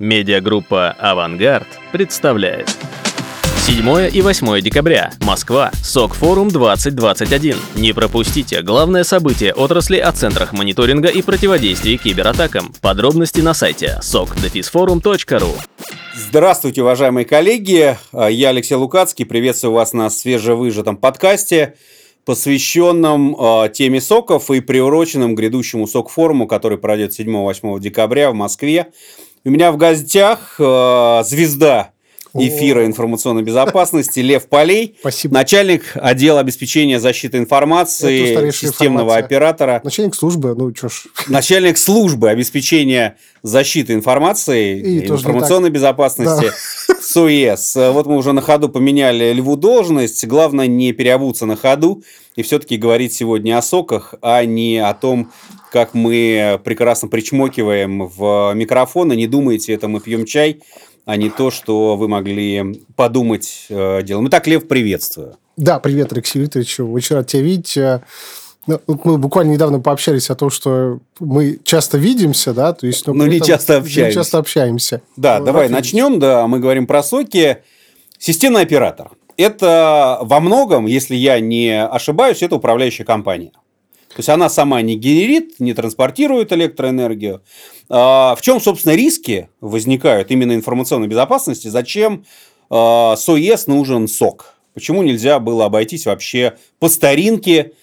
Медиагруппа «Авангард» представляет. 7 и 8 декабря. Москва. СОК-форум 2021. Не пропустите главное событие отрасли о центрах мониторинга и противодействия кибератакам. Подробности на сайте sokdefisforum.ru Здравствуйте, уважаемые коллеги. Я Алексей Лукацкий. Приветствую вас на свежевыжатом подкасте, посвященном э, теме соков и приуроченном грядущему сок-форуму, который пройдет 7-8 декабря в Москве. У меня в гостях э, звезда эфира информационной безопасности Лев Полей, Спасибо. начальник отдела обеспечения защиты информации системного информация. оператора. Начальник службы, ну чё ж. Начальник службы обеспечения защиты информации И информационной безопасности СОЕС. Вот мы уже на ходу поменяли Льву должность. Главное не переобуться на ходу и все-таки говорить сегодня о соках, а не о том, как мы прекрасно причмокиваем в микрофон. И не думайте, это мы пьем чай, а не то, что вы могли подумать э, делом. Итак, Лев, приветствую. Да, привет, Алексей Викторович. Очень рад тебя видеть. Э, ну, Мы буквально недавно пообщались о том, что мы часто видимся, да, то есть... но Ну, не часто Не общаемся. часто общаемся. Да, Ну, давай видеть. начнем. Да, мы говорим про соки. Системный оператор. Это во многом, если я не ошибаюсь, это управляющая компания. То есть она сама не генерит, не транспортирует электроэнергию. А В чем, собственно, риски возникают именно информационной безопасности? Зачем а, СОЕС нужен СОК? Почему нельзя было обойтись вообще по старинке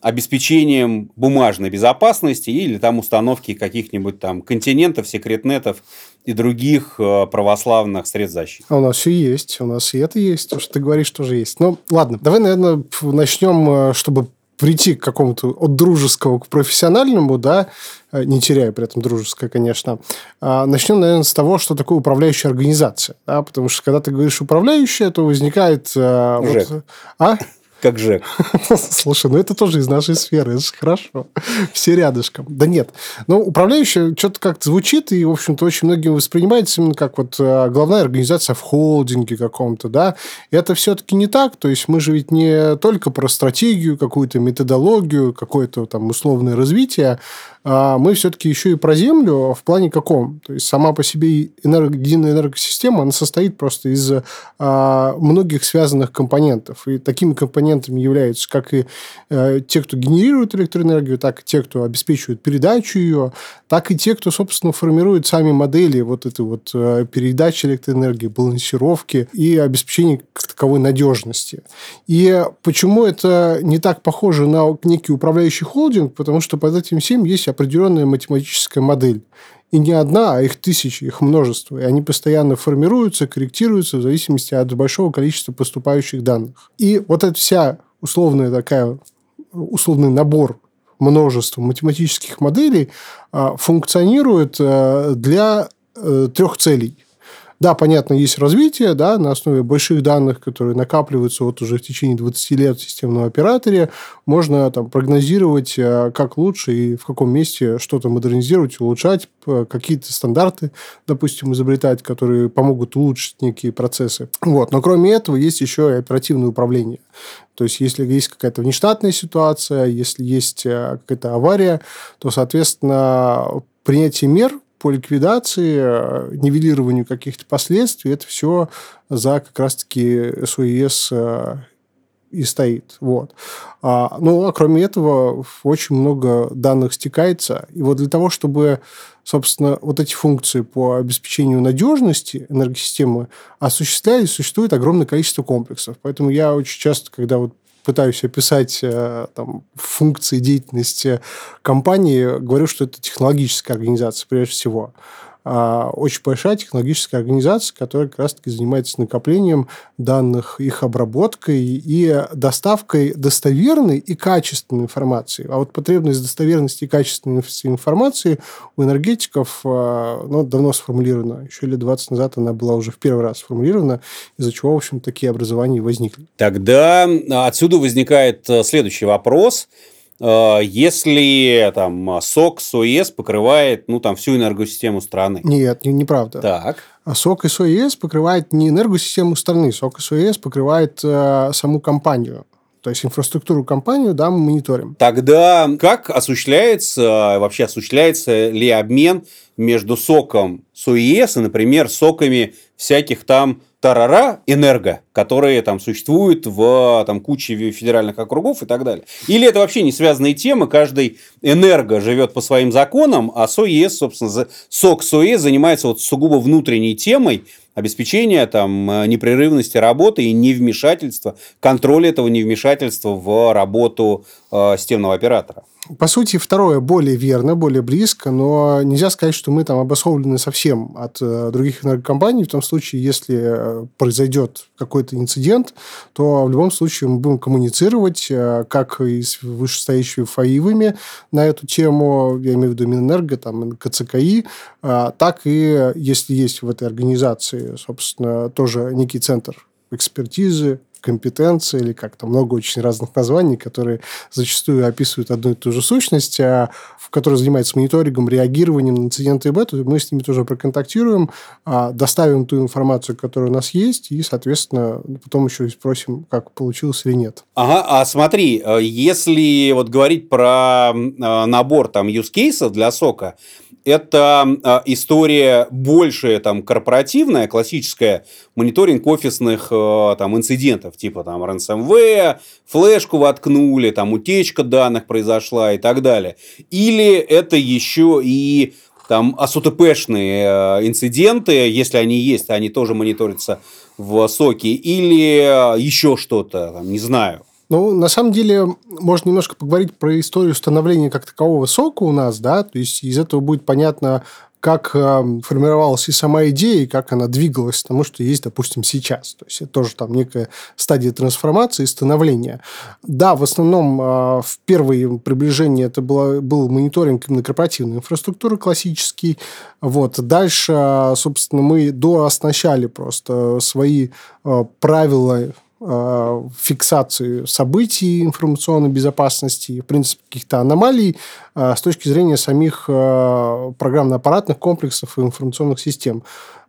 обеспечением бумажной безопасности или там установки каких-нибудь там континентов, секретнетов и других э, православных средств защиты. А у нас все есть, у нас и это есть, то, что ты говоришь, тоже есть. Ну, ладно, давай, наверное, начнем, чтобы прийти к какому-то от дружеского к профессиональному, да, э, не теряя при этом дружеское, конечно. А, Начнем, наверное, с того, что такое управляющая организация. Да, потому что, когда ты говоришь управляющая, то возникает... э, вот- а? Как же. Слушай, ну это тоже из нашей сферы, это же хорошо. Все рядышком. Да нет. Но управляющая что-то как-то звучит, и, в общем-то, очень многим воспринимается именно как вот э, главная организация в холдинге каком-то, да. И это все-таки не так. То есть, мы же ведь не только про стратегию, какую-то методологию, какое-то там условное развитие, а мы все-таки еще и про землю в плане каком? То есть, сама по себе энерго- единая энергосистема, она состоит просто из а, многих связанных компонентов. И такими компонентами являются как и э, те, кто генерирует электроэнергию, так и те, кто обеспечивает передачу ее, так и те, кто, собственно, формирует сами модели вот этой вот э, передачи электроэнергии, балансировки и обеспечения как таковой надежности. И почему это не так похоже на некий управляющий холдинг? Потому что под этим всем есть определенная математическая модель. И не одна, а их тысячи, их множество. И они постоянно формируются, корректируются в зависимости от большого количества поступающих данных. И вот эта вся условная такая, условный набор множества математических моделей а, функционирует а, для э, трех целей. Да, понятно, есть развитие, да, на основе больших данных, которые накапливаются вот уже в течение 20 лет в системном операоре, можно там прогнозировать, э, как лучше и в каком месте что-то модернизировать, улучшать, п- какие-то стандарты, допустим, изобретать, которые помогут улучшить некие процессы. Вот. Но кроме этого есть еще и оперативное управление. То есть, если есть какая-то внештатная ситуация, если есть э, какая-то авария, то, соответственно, принятие мер по ликвидации, э, нивелированию каких-то последствий, это все за как раз-таки СОЕС э, и стоит. Вот. А, ну, а кроме этого, очень много данных стекается. И вот для того, чтобы, собственно, вот эти функции по обеспечению надежности энергосистемы осуществлялись, существует огромное количество комплексов. Поэтому я очень часто, когда вот пытаюсь описать э, там, функции деятельности компании, говорю, что это технологическая организация прежде всего. А, Очень большая технологическая организация, которая как раз-таки занимается накоплением данных, их обработкой и доставкой достоверной и качественной информации. А вот потребность достоверности и качественной инф- информации у энергетиков а, ну, давно сформулирована. Еще лет 20 назад она была уже в первый раз сформулирована, из-за чего, в общем, такие образования возникли. Тогда отсюда возникает э, следующий вопрос. Э, Если там СОК, СОЕС покрывает ну, там, всю энергосистему страны. Нет, не- неправда. Так. А СОК и СОЕС покрывает не энергосистему страны, СОК и СОЕС покрывает э, саму компанию. То есть инфраструктуру компанию, да, мы мониторим. Тогда как осуществляется, вообще осуществляется ли обмен между соком СОИС и, например, соками всяких там тарара энерго, которые там существуют в там, куче федеральных округов и так далее. Или это вообще не связанные темы, каждый энерго живет по своим законам, а СОЕС, собственно, СОК СОЕС занимается вот сугубо внутренней темой, обеспечения там, э, непрерывности работы и невмешательства, контроля этого невмешательства в работу э, системного оператора. По сути, второе более верно, более близко, но нельзя сказать, что мы там обособлены совсем от э, других энергокомпаний. В том случае, если э, произойдет какой-то инцидент, то в любом случае мы будем коммуницировать э, как и с вышестоящими ФАИВами на эту тему, я имею в виду Минэнерго, там, КЦКИ, э, так и если есть в этой организации, собственно, тоже некий центр экспертизы, компетенции, или как-то много очень разных названий, которые зачастую описывают одну и ту же сущность, а в которой занимается мониторингом, реагированием на инциденты и бету, мы с ними тоже проконтактируем, а, доставим ту информацию, которая у нас есть, и, соответственно, потом еще и спросим, как получилось или нет. Ага, а смотри, э, если вот говорить про э, набор там use cases для сока, это а, история больше там корпоративная, классическая, мониторинг офисных а, там инцидентов, типа там ransomware, флешку воткнули, там утечка данных произошла и так далее. Или это еще и там АСУТПшные а, инциденты, если они есть, они тоже мониторятся в соке, или еще что-то, не знаю. Ну, на самом деле, можно немножко поговорить про историю становления как такового сока у нас, да, то есть из этого будет понятно, как э, формировалась и сама идея, и как она двигалась к тому, что есть, допустим, сейчас. То есть это тоже там некая стадия трансформации и становления. Да, в основном э, в первые приближения это было, был мониторинг именно корпоративной инфраструктуры классический. Вот. Дальше, собственно, мы дооснащали просто свои э, правила Э, фиксации событий информационной безопасности, в принципе, каких-то аномалий э, с точки зрения самих э, программно-аппаратных комплексов и информационных систем.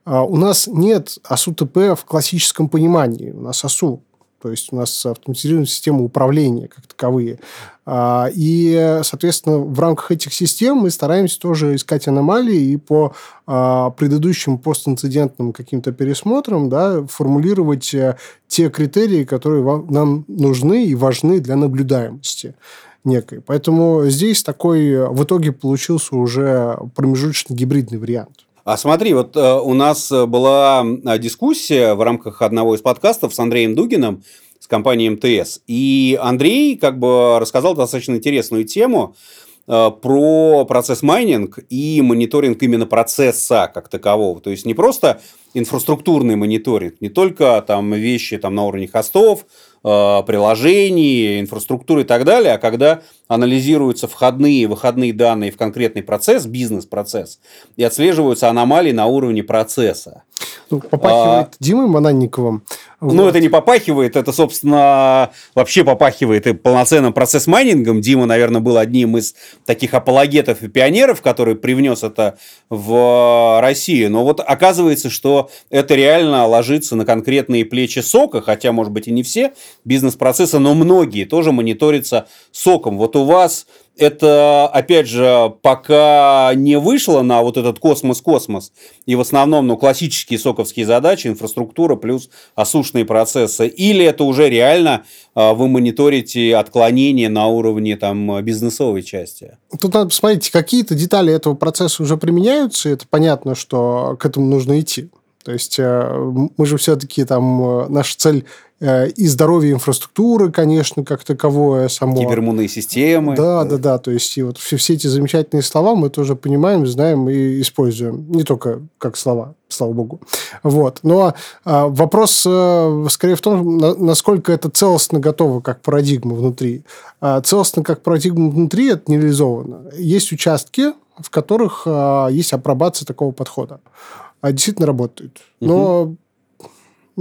У нас нет АСУ-ТП в классическом понимании. У нас АСУ то есть у нас автоматизированная система управления как таковые. А, и, соответственно, в рамках этих систем мы стараемся тоже искать аномалии и по а, предыдущим постинцидентным каким-то пересмотрам да, формулировать э, те критерии, которые нам нужны и важны для наблюдаемости некой. Поэтому здесь такой в итоге получился уже промежуточный гибридный вариант. А смотри, вот э, у нас э, была э, дискуссия в рамках одного из подкастов с Андреем Дугиным с компанией МТС. И Андрей как бы рассказал достаточно интересную тему про процесс майнинг и мониторинг именно процесса как такового. То есть не просто инфраструктурный мониторинг, не только там вещи там, на уровне хостов, Э, приложений, инфраструктуры и так далее, а когда анализируются входные и выходные данные в конкретный процесс, бизнес-процесс, и отслеживаются аномалии на уровне процесса. Ну, попахивает а, Димой Мананниковым. Ну, вот. это не попахивает, это, собственно, вообще попахивает и полноценным процесс-майнингом. Дима, наверное, был одним из таких апологетов и пионеров, который привнес это в Россию. Но вот оказывается, что это реально ложится на конкретные плечи сока, хотя, может быть, и не все бизнес-процессы, но многие тоже мониторятся соком. Вот у вас это, опять же, пока не вышло на вот этот космос-космос, и в основном, ну, классические соковские задачи, инфраструктура плюс осушные процессы, или это уже реально а, вы мониторите отклонения на уровне там бизнесовой части? Тут надо посмотреть, какие-то детали этого процесса уже применяются, и это понятно, что к этому нужно идти. То есть э, мы же все-таки там, э, наша цель Э, и здоровье инфраструктуры, конечно, как таковое само. Кибермунные системы. Да, да, да. То есть, и вот все, все эти замечательные слова мы тоже понимаем, знаем и используем. Не только как слова, слава богу. Вот. Но а, вопрос а, скорее в том, на, насколько это целостно готово как парадигма внутри. А, целостно как парадигма внутри это не реализовано. Есть участки, в которых а, есть апробация такого подхода. А действительно работают. Но угу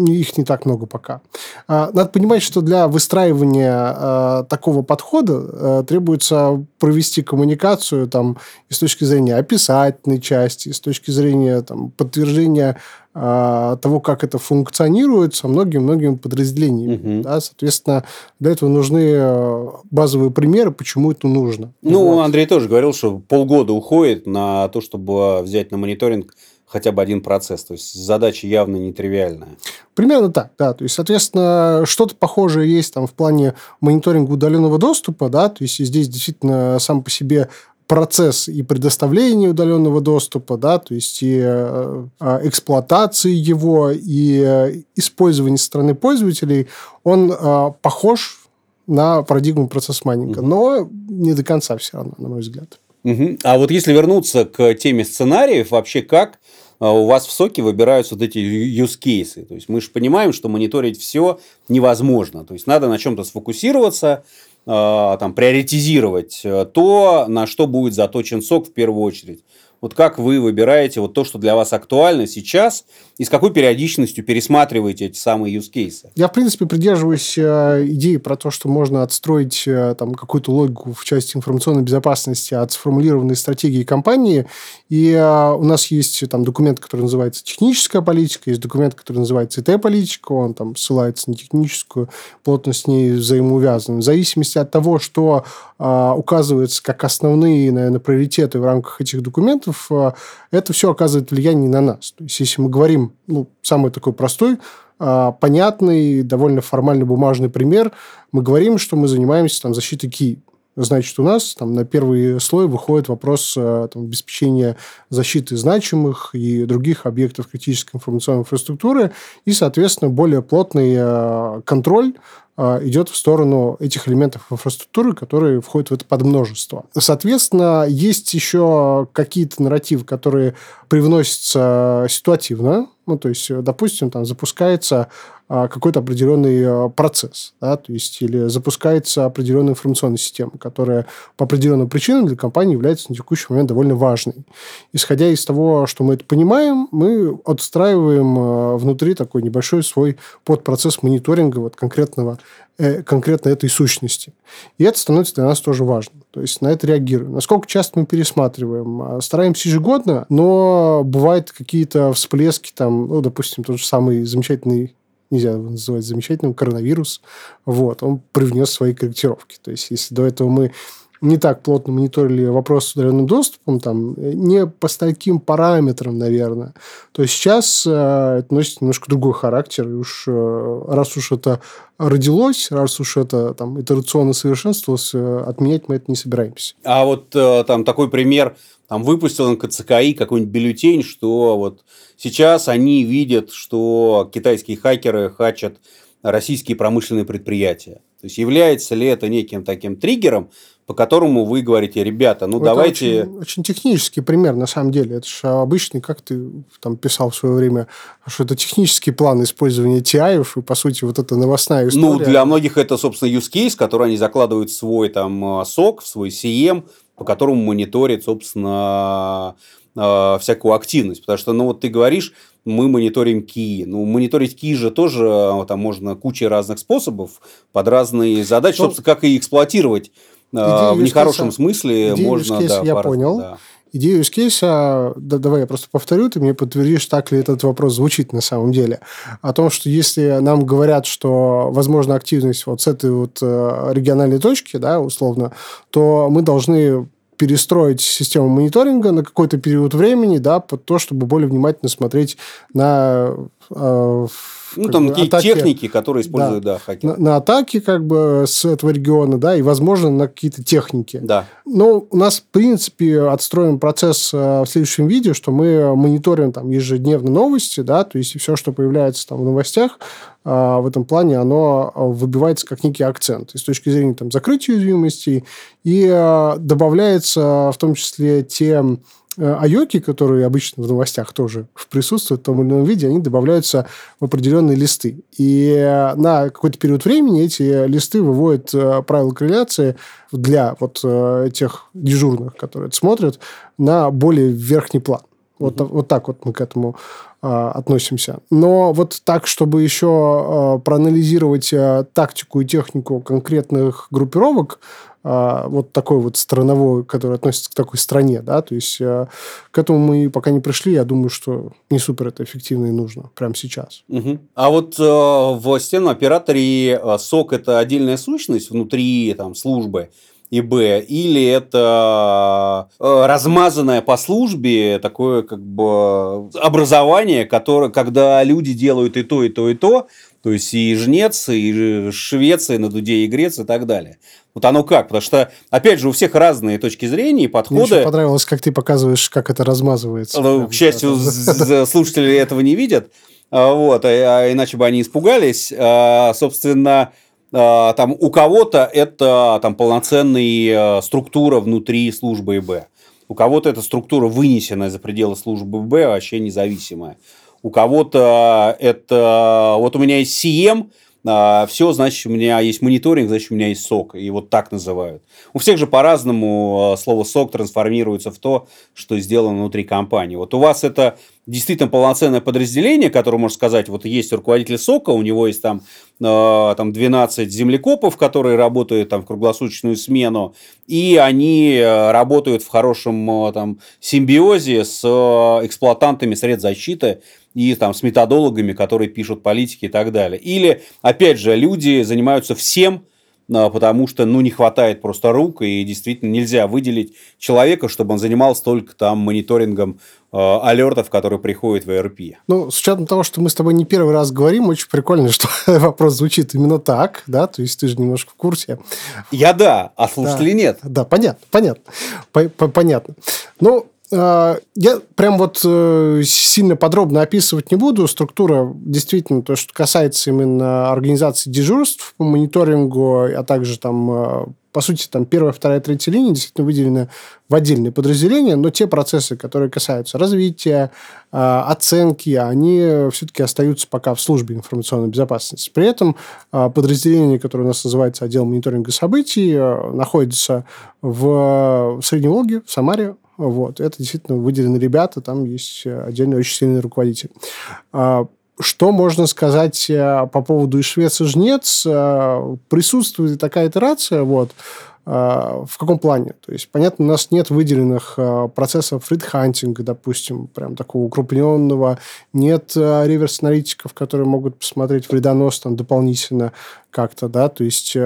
их не так много пока. А, надо понимать, что для выстраивания а, такого подхода а, требуется провести коммуникацию там, и с точки зрения описательной части, и с точки зрения там, подтверждения того, как это функционирует со многими-многими подразделениями. Угу. Да? Соответственно, для этого нужны базовые примеры, почему это нужно. Ну, вот. Андрей тоже говорил, что полгода уходит на то, чтобы взять на мониторинг хотя бы один процесс. То есть задача явно нетривиальная. Примерно так, да. То есть, соответственно, что-то похожее есть там в плане мониторинга удаленного доступа, да, то есть здесь действительно сам по себе процесс и предоставления удаленного доступа, да, то есть и э, эксплуатации его, и э, использования со стороны пользователей, он э, похож на парадигму процесс майнинга, но не до конца все равно, на мой взгляд. Угу. А вот если вернуться к теме сценариев, вообще как а, у вас в соке выбираются вот эти use cases. То есть мы же понимаем, что мониторить все невозможно. То есть надо на чем-то сфокусироваться, а, там, приоритизировать э, то, на что будет заточен сок в первую очередь. Вот как вы выбираете вот то, что для вас актуально сейчас, и с какой периодичностью пересматриваете эти самые use cases? Я, в принципе, придерживаюсь э, идеи про то, что можно отстроить э, там, какую-то логику в части информационной безопасности от сформулированной стратегии компании. И э, у нас есть там документ, который называется техническая политика, есть документ, который называется ИТ-политика, он там ссылается на техническую, плотно с ней взаимоувязан. В зависимости от того, что указывается как основные, наверное, приоритеты в рамках этих документов, процессов, э, это все оказывает влияние на нас. То есть, если мы говорим, ну, самый такой простой, э, понятный, довольно формальный бумажный пример, мы говорим, что мы занимаемся там, защитой ки. Значит, у нас там на первый слой выходит вопрос э, там, обеспечения защиты значимых и других объектов критической информационной инфраструктуры и, соответственно, более плотный контроль а, идет в сторону этих элементов инфраструктуры, которые входят в это подмножество. Соответственно, есть еще какие-то нарративы, которые привносятся ситуативно. Ну, то есть, допустим, там запускается а, какой-то определенный а, процесс, да, то есть или запускается определенная информационная система, которая по определенным причинам для компании является на текущий момент довольно важной. Исходя из того, что мы это понимаем, мы отстраиваем а, внутри такой небольшой свой подпроцесс мониторинга вот конкретного э, конкретно этой сущности. И это становится для нас тоже важным. То есть на это реагируем. Насколько часто мы пересматриваем? Стараемся ежегодно, но бывают какие-то всплески, там, ну, допустим, тот же самый замечательный нельзя его называть замечательным, коронавирус, вот, он привнес свои корректировки. То есть, если до этого мы не так плотно мониторили вопрос с удаленным доступом, там, не по таким параметрам, наверное, то сейчас э, это носит немножко другой характер. И уж, э, раз уж это родилось, раз уж это там, итерационно совершенствовалось, э, отменять мы это не собираемся. А вот э, там такой пример, там выпустил НКЦКИ какой-нибудь бюллетень, что вот сейчас они видят, что китайские хакеры хачат российские промышленные предприятия. То есть является ли это неким таким триггером, по которому вы говорите, ребята, ну это давайте... Очень, очень технический пример, на самом деле. Это же обычный, как ты там писал в свое время, что это технический план использования TI, и, по сути, вот это новостная история. Ну, для многих это, собственно, use case, который они закладывают в свой там сок, в свой CM, по которому мониторит, собственно, э, всякую активность. Потому что, ну, вот ты говоришь, мы мониторим ки. Ну, мониторить ки же тоже э, там можно куча разных способов под разные задачи, ну, собственно, как и эксплуатировать Идею в нехорошем смысле идею можно... Да, я пар... понял. Да. Идею use case, да, давай я просто повторю, ты мне подтвердишь, так ли этот вопрос звучит на самом деле. О том, что если нам говорят, что возможна активность вот с этой вот э, региональной точки, да, условно, то мы должны перестроить систему мониторинга на какой-то период времени, да, под то, чтобы более внимательно смотреть на э, ну, там какие атаки, техники, которые используют, да, да хакеры. На, на атаки как бы с этого региона, да, и, возможно, на какие-то техники. Да. Но у нас, в принципе, отстроен процесс э, в следующем видео, что мы мониторим там ежедневно новости, да, то есть все, что появляется там в новостях, э, в этом плане оно выбивается как некий акцент. И с точки зрения там, закрытия уязвимостей и э, добавляется в том числе те Айоки, которые обычно в новостях тоже присутствуют в том или ином виде, они добавляются в определенные листы. И э, на какой-то период времени эти листы выводят э, правила корреляции для вот э, тех дежурных, которые это смотрят, на более верхний план. Вот, угу. вот так вот мы к этому а, относимся. Но вот так, чтобы еще а, проанализировать а, тактику и технику конкретных группировок, а, вот такой вот страновой, который относится к такой стране, да, то есть а, к этому мы пока не пришли, я думаю, что не супер это эффективно и нужно прямо сейчас. Угу. А вот э, в системном операторе э, сок это отдельная сущность внутри там службы, и Б, или это э, размазанное по службе такое как бы образование, которое, когда люди делают и то, и то, и то, то есть и жнец, и Швеция, на Дуде и Греция и так далее. Вот оно как? Потому что, опять же, у всех разные точки зрения и подходы. Мне очень понравилось, как ты показываешь, как это размазывается. Ну, к счастью, слушатели этого не видят. А, вот, а, а иначе бы они испугались. А, собственно, там у кого-то это там полноценная структура внутри службы ИБ. У кого-то эта структура вынесенная за пределы службы ИБ, вообще независимая. У кого-то это... Вот у меня есть CM, а, все, значит, у меня есть мониторинг, значит, у меня есть сок. И вот так называют. У всех же по-разному а, слово сок трансформируется в то, что сделано внутри компании. Вот у вас это действительно полноценное подразделение, которое, можно сказать, вот есть руководитель сока, у него есть там, э, там 12 землекопов, которые работают там в круглосуточную смену, и они работают в хорошем там, симбиозе с эксплуатантами средств защиты, и там с методологами, которые пишут политики и так далее. Или, опять же, люди занимаются всем, а, потому что, ну, не хватает просто рук, и действительно нельзя выделить человека, чтобы он занимался только там мониторингом э, алертов, которые приходят в ERP. Ну, с учетом того, что мы с тобой не первый раз говорим, очень прикольно, что вопрос звучит именно так, да, то есть ты же немножко в курсе. Я да, а слушатели да. нет. Да, понятно, понятно, понятно. Ну, я прям вот э, сильно подробно описывать не буду. Структура действительно, то, что касается именно организации дежурств по мониторингу, а также там, э, по сути, там первая, вторая, третья линия действительно выделены в отдельные подразделения, но те процессы, которые касаются развития, э, оценки, они все-таки остаются пока в службе информационной безопасности. При этом подразделение, которое у нас называется отдел мониторинга событий, находится в Средней Волге, в Самаре, вот. Это действительно выделены ребята, там есть э, отдельный очень сильный руководитель. А, что можно сказать э, по поводу и Швеции жнец? Э, присутствует такая итерация, вот, в каком плане? То есть, понятно, у нас нет выделенных а, процессов ридхантинга, допустим, прям такого укрупненного, нет а, реверс-аналитиков, которые могут посмотреть вредонос там дополнительно как-то, да, то есть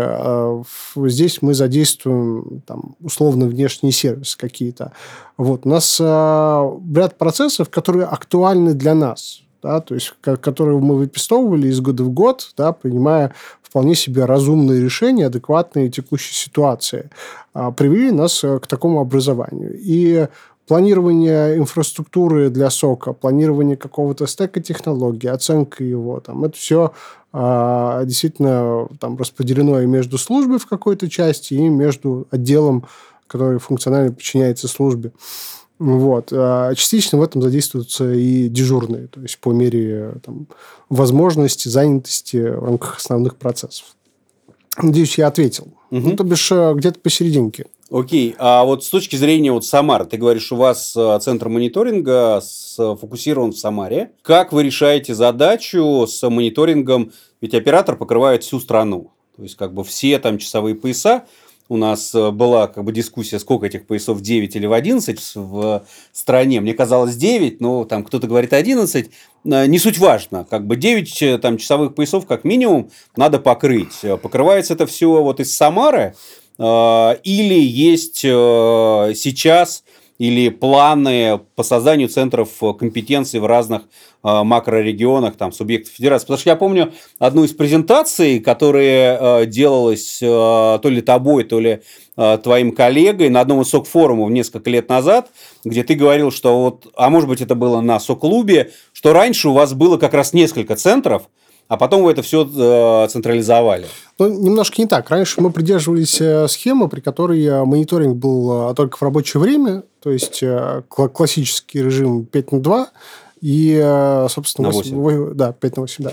здесь мы задействуем там условно внешние сервисы какие-то. Вот, у нас ряд процессов, которые актуальны для нас, да, то есть, которые мы выпистовывали из года в год, да, принимая вполне себе разумные решения, адекватные текущей ситуации, а, привели нас э, к такому образованию. И планирование инфраструктуры для сока, планирование какого-то стека технологий, оценка его, там, это все а, действительно там, распределено и между службой в какой-то части, и между отделом, который функционально подчиняется службе. Вот. А частично в этом задействуются и дежурные, то есть по мере там, возможности, занятости в рамках основных процессов. Надеюсь, я ответил. Угу. Ну, то бишь, э, где-то посерединке. Окей, а вот с точки зрения вот Самары, ты говоришь, у вас э, центр мониторинга сфокусирован в Самаре. Как вы решаете задачу с мониторингом? Ведь оператор покрывает всю страну. То есть, как бы все там часовые пояса у нас э, была как бы дискуссия, сколько этих поясов, 9 или в 11 в стране. Мне казалось 9, но там кто-то говорит 11. Э, не суть важно. Как бы 9 э, там, часовых поясов как минимум надо покрыть. Покрывается это все вот из Самары или есть сейчас или планы по созданию центров компетенции в разных макрорегионах, там, субъектов федерации. Потому что я помню одну из презентаций, которая э, делалась э, то ли тобой, то ли твоим коллегой на одном из сок-форумов несколько лет назад, где ты говорил, что вот, а может быть это было на сок-клубе, что раньше у вас было как раз несколько центров, а потом вы это все э, централизовали. Ну, немножко не так. Раньше мы придерживались э, схемы, при которой э, мониторинг был только в рабочее время, то есть классический режим 5 на 2, И, э, собственно, На 8, 8, да, 5 на 8, да.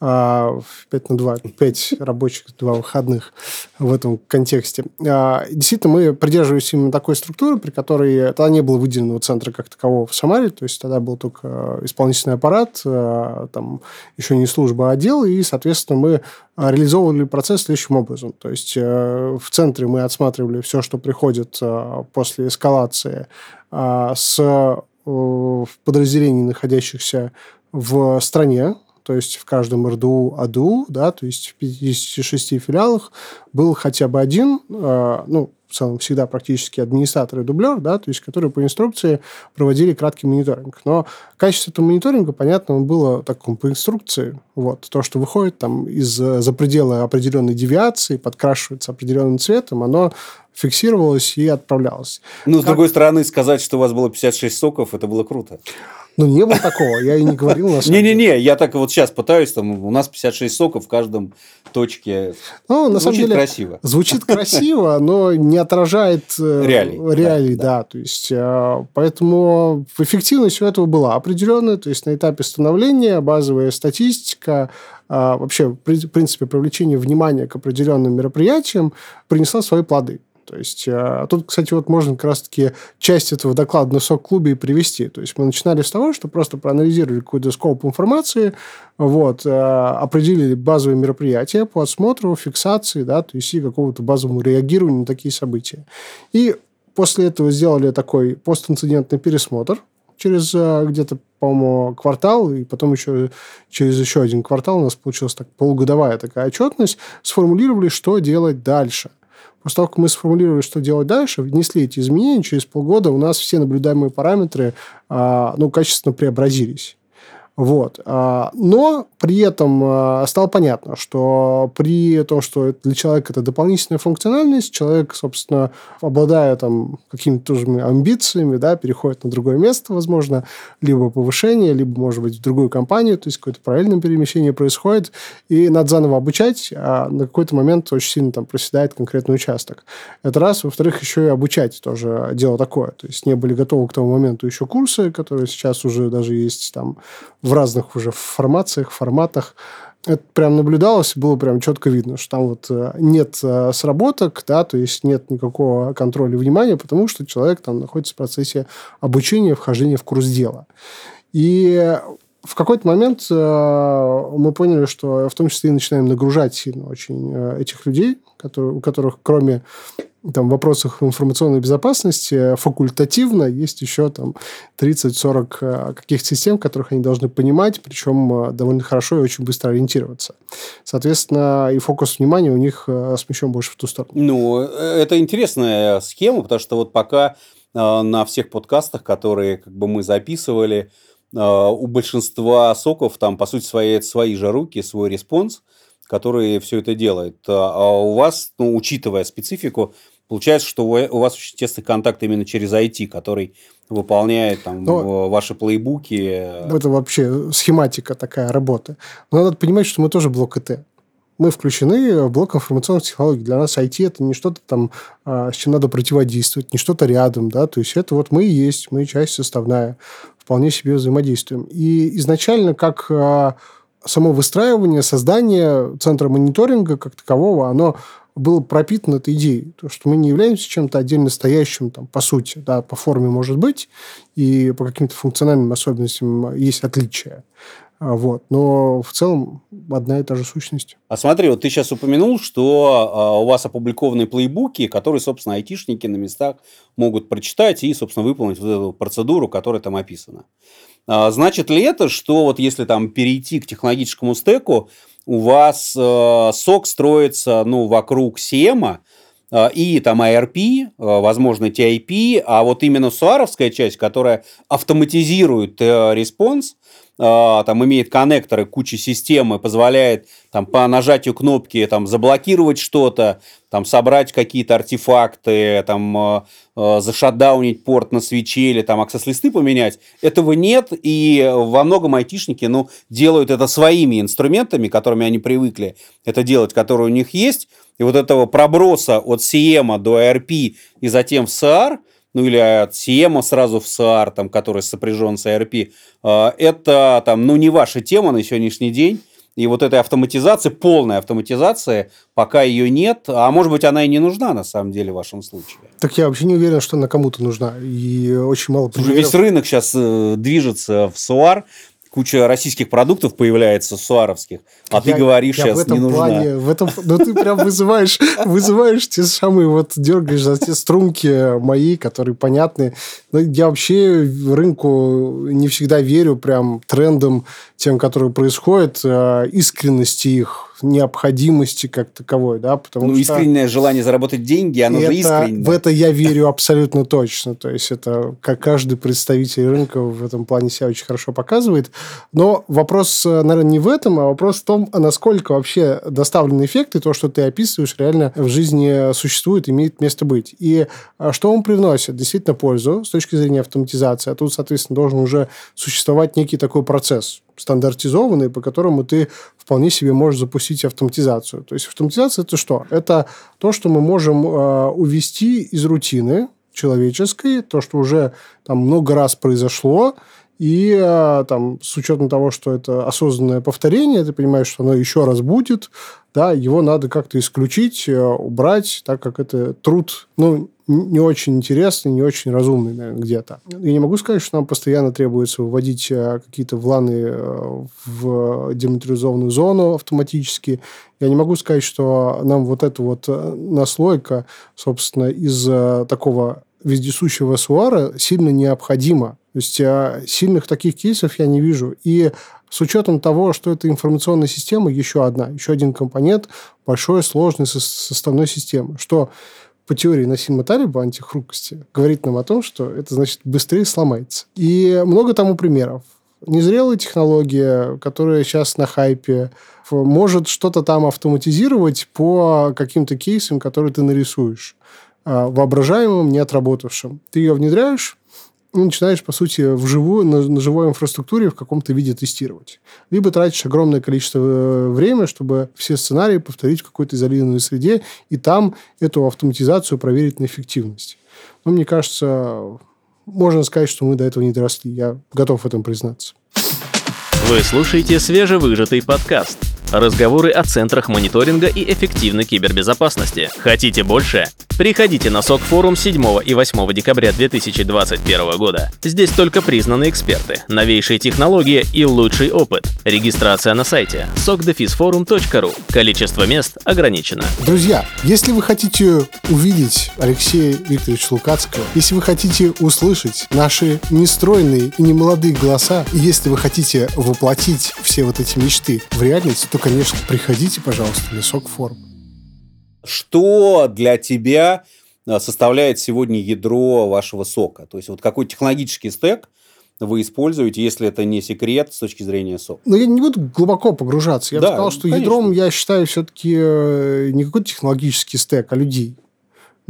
А, 5 на 2, 5 рабочих, 2 выходных в этом контексте. А, действительно, мы придерживались именно такой структуры, при которой тогда не было выделенного центра как такового в Самаре, то есть тогда был только исполнительный аппарат, э, там еще не служба, а отдел, и, соответственно, мы реализовывали процесс следующим образом. То есть э, в центре мы отсматривали все, что приходит после эскалации с в подразделений, находящихся в стране, то есть в каждом РДУ, АДУ, да, то есть в 56 филиалах был хотя бы один, э, ну, в целом всегда практически администратор и дублер, да, то есть которые по инструкции проводили краткий мониторинг. Но качество этого мониторинга, понятно, было таком по инструкции. Вот, то, что выходит там из за пределы определенной девиации, подкрашивается определенным цветом, оно фиксировалось и отправлялось. Ну, как... с другой стороны, сказать, что у вас было 56 соков, это было круто. Ну, не было такого, я и не говорил. Не-не-не, я так вот сейчас пытаюсь, там у нас 56 соков в каждом точке. Ну, на самом деле, красиво. Звучит красиво, но не отражает э, реалий. реалий да, да. То есть, э, поэтому эффективность у этого была определенная. То есть, на этапе становления базовая статистика, э, вообще, в принципе, привлечение внимания к определенным мероприятиям принесла свои плоды. То есть, а тут, кстати, вот можно как раз-таки часть этого доклада на СОК-клубе и привести. То есть, мы начинали с того, что просто проанализировали какой-то скоп информации, вот, а, определили базовые мероприятия по отсмотру, фиксации, да, то есть, и какого-то базовому реагированию на такие события. И после этого сделали такой постинцидентный пересмотр через а, где-то, по-моему, квартал, и потом еще через еще один квартал у нас получилась так полугодовая такая отчетность, сформулировали, что делать дальше. После того, как мы сформулировали, что делать дальше, внесли эти изменения, через полгода у нас все наблюдаемые параметры а, ну, качественно преобразились. Вот. А, но при этом а, стало понятно, что при том, что для человека это дополнительная функциональность, человек, собственно, обладая там какими-то тоже амбициями, да, переходит на другое место, возможно, либо повышение, либо, может быть, в другую компанию, то есть какое-то параллельное перемещение происходит, и надо заново обучать, а на какой-то момент очень сильно там проседает конкретный участок. Это раз. Во-вторых, еще и обучать тоже дело такое. То есть не были готовы к тому моменту еще курсы, которые сейчас уже даже есть там разных уже формациях, форматах. Это прям наблюдалось, было прям четко видно, что там вот э, нет э, сработок, да, то есть нет никакого контроля внимания, потому что человек там находится в процессе обучения, вхождения в курс дела. И в какой-то момент э, мы поняли, что в том числе и начинаем нагружать сильно очень этих людей, которые, у которых кроме там, вопросах информационной безопасности факультативно есть еще там 30-40 э, каких-то систем, которых они должны понимать, причем э, довольно хорошо и очень быстро ориентироваться. Соответственно, и фокус внимания у них э, смещен больше в ту сторону. Ну, это интересная схема, потому что вот пока на всех подкастах, которые как бы мы записывали, у большинства SOC ов там, по сути, свои, свои же руки, свой response, который все это делает. А у вас, ну, учитывая специфику, Получается, что у вас очень тесный контакт именно через IT, который выполняет там Но ваши playbook и. Это вообще схематика такая работа. Но надо понимать, что мы тоже блок ИТ. Мы включены в блок информационных технологий. Для нас IT это не что-то там, а, с чем надо противодействовать, не что-то рядом, да, то есть это вот мы и есть, мы часть составная, вполне себе взаимодействуем. И изначально как а, само выстраивание, создание центра мониторинга как такового, оно было пропитано этой идеей, то, что мы не являемся чем-то отдельно стоящим, там, по сути, да, по форме может быть, и по каким-то функциональным особенностям есть отличия. А, вот. Но в целом одна и та же сущность. А смотри, вот ты сейчас упомянул, что а, у вас опубликованы playbook и, которые, собственно, айтишники на местах могут прочитать и, собственно, выполнить вот эту процедуру, которая там описана. А, значит ли это, что вот если там перейти к технологическому стеку, у вас э, SOC строится ну, вокруг SIEM а, э, и там IRP, э, возможно, TIP, а вот именно SOAR овская часть, которая автоматизирует response, там имеет коннекторы, куча системы, позволяет там по нажатию кнопки там заблокировать что-то, там собрать какие-то артефакты, там э, зашатдаунить порт на свече или там аксесс-листы поменять. Этого нет, и во многом айтишники ну, делают это своими инструментами, которыми они привыкли это делать, которые у них есть. И вот этого проброса от CM до ERP и затем в SAR – ну или от Сиема сразу в SAR, там, который сопряжен с ERP, а, это там, ну, не ваша тема на сегодняшний день. И вот этой автоматизации, полной автоматизации, пока ее нет, а может быть, она и не нужна на самом деле в вашем случае. Так я вообще не уверен, что она кому-то нужна. И очень мало примеров. Весь рынок сейчас э, движется в СУАР, куча российских продуктов появляется, суаровских, а я, ты говоришь я сейчас в этом не нужна. Плане, в этом, ну, ты прям вызываешь, вызываешь те самые, вот дергаешь за те струнки мои, которые понятны. Но я вообще рынку не всегда верю прям трендам тем, которые происходят, а, искренности их, необходимости как таковой, да, потому ну, что... искреннее желание заработать деньги, оно это, же искреннее. В это я верю абсолютно точно, то есть это как каждый представитель рынка в этом плане себя очень хорошо показывает, но вопрос, наверное, не в этом, а вопрос в том, насколько вообще доставленный эффект и то, что ты описываешь, реально в жизни существует, имеет место быть. И а, что он привносит? Действительно пользу с точки зрения автоматизации, а тут, соответственно, должен уже существовать некий такой процесс, стандартизованный, по которому ты вполне себе можешь запустить автоматизацию. То есть автоматизация это что? Это то, что мы можем э, увести из рутины человеческой, то, что уже там много раз произошло, и э, там, с учетом того, что это осознанное повторение, ты понимаешь, что оно еще раз будет, да, его надо как-то исключить, э, убрать, так как это труд, ну, не очень интересный, не очень разумный, наверное, где-то. Я не могу сказать, что нам постоянно требуется выводить э, какие-то вланы э, в дематериализованную зону автоматически. Я не могу сказать, что нам вот эта вот наслойка, собственно, из такого вездесущего суара сильно необходима. То есть сильных таких кейсов я не вижу. И с учетом того, что это информационная система, еще одна, еще один компонент большой, сложной составной системы, что по теории Насима Талиба антихрупкости говорит нам о том, что это значит быстрее сломается. И много тому примеров. Незрелая технология, которая сейчас на хайпе, может что-то там автоматизировать по каким-то кейсам, которые ты нарисуешь а, воображаемым, не отработавшим. Ты ее внедряешь, и начинаешь, по сути, вживую, на, на живой инфраструктуре в каком-то виде тестировать. Либо тратишь огромное количество э, времени, чтобы все сценарии повторить в какой-то изолированной среде, и там эту автоматизацию проверить на эффективность. Но мне кажется, можно сказать, что мы до этого не доросли. Я готов в этом признаться. Вы слушаете свежевыжатый подкаст – Разговоры о центрах мониторинга и эффективной кибербезопасности. Хотите больше? Приходите на СОК форум 7 и 8 декабря 2021 года. Здесь только признанные эксперты, новейшие технологии и лучший опыт. Регистрация на сайте sokdefisforum.ru. Количество мест ограничено. Друзья, если вы хотите увидеть Алексея Викторовича Лукацкого, если вы хотите услышать наши нестройные и немолодые голоса, и если вы хотите воплотить все вот эти мечты в реальность, то конечно, приходите, пожалуйста, на сок форм. Что для тебя а, составляет сегодня ядро вашего сока? То есть, вот какой технологический стек вы используете, если это не секрет с точки зрения сока? Ну, я не буду глубоко погружаться. Я да, бы сказал, что конечно. ядром я считаю все-таки э, не какой-то технологический стек, а людей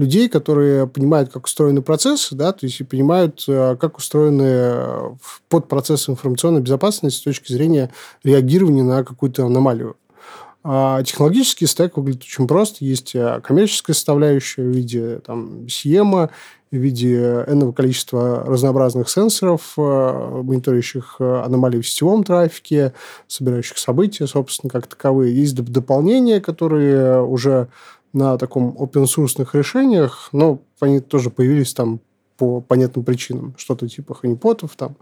людей, которые понимают, как устроены процессы, да, то есть и понимают, э, как устроены э, подпроцессы информационной безопасности с точки зрения реагирования на какую-то аномалию. А технологический стек выглядит очень просто. Есть э, коммерческая составляющая в виде там, схема, в виде энного количества разнообразных сенсоров, мониторящих аномалии в сетевом трафике, собирающих события, собственно, как таковые. Есть дополнения, которые уже на таком open-source решениях, но они тоже появились там по понятным причинам. Что-то типа ханипотов, там,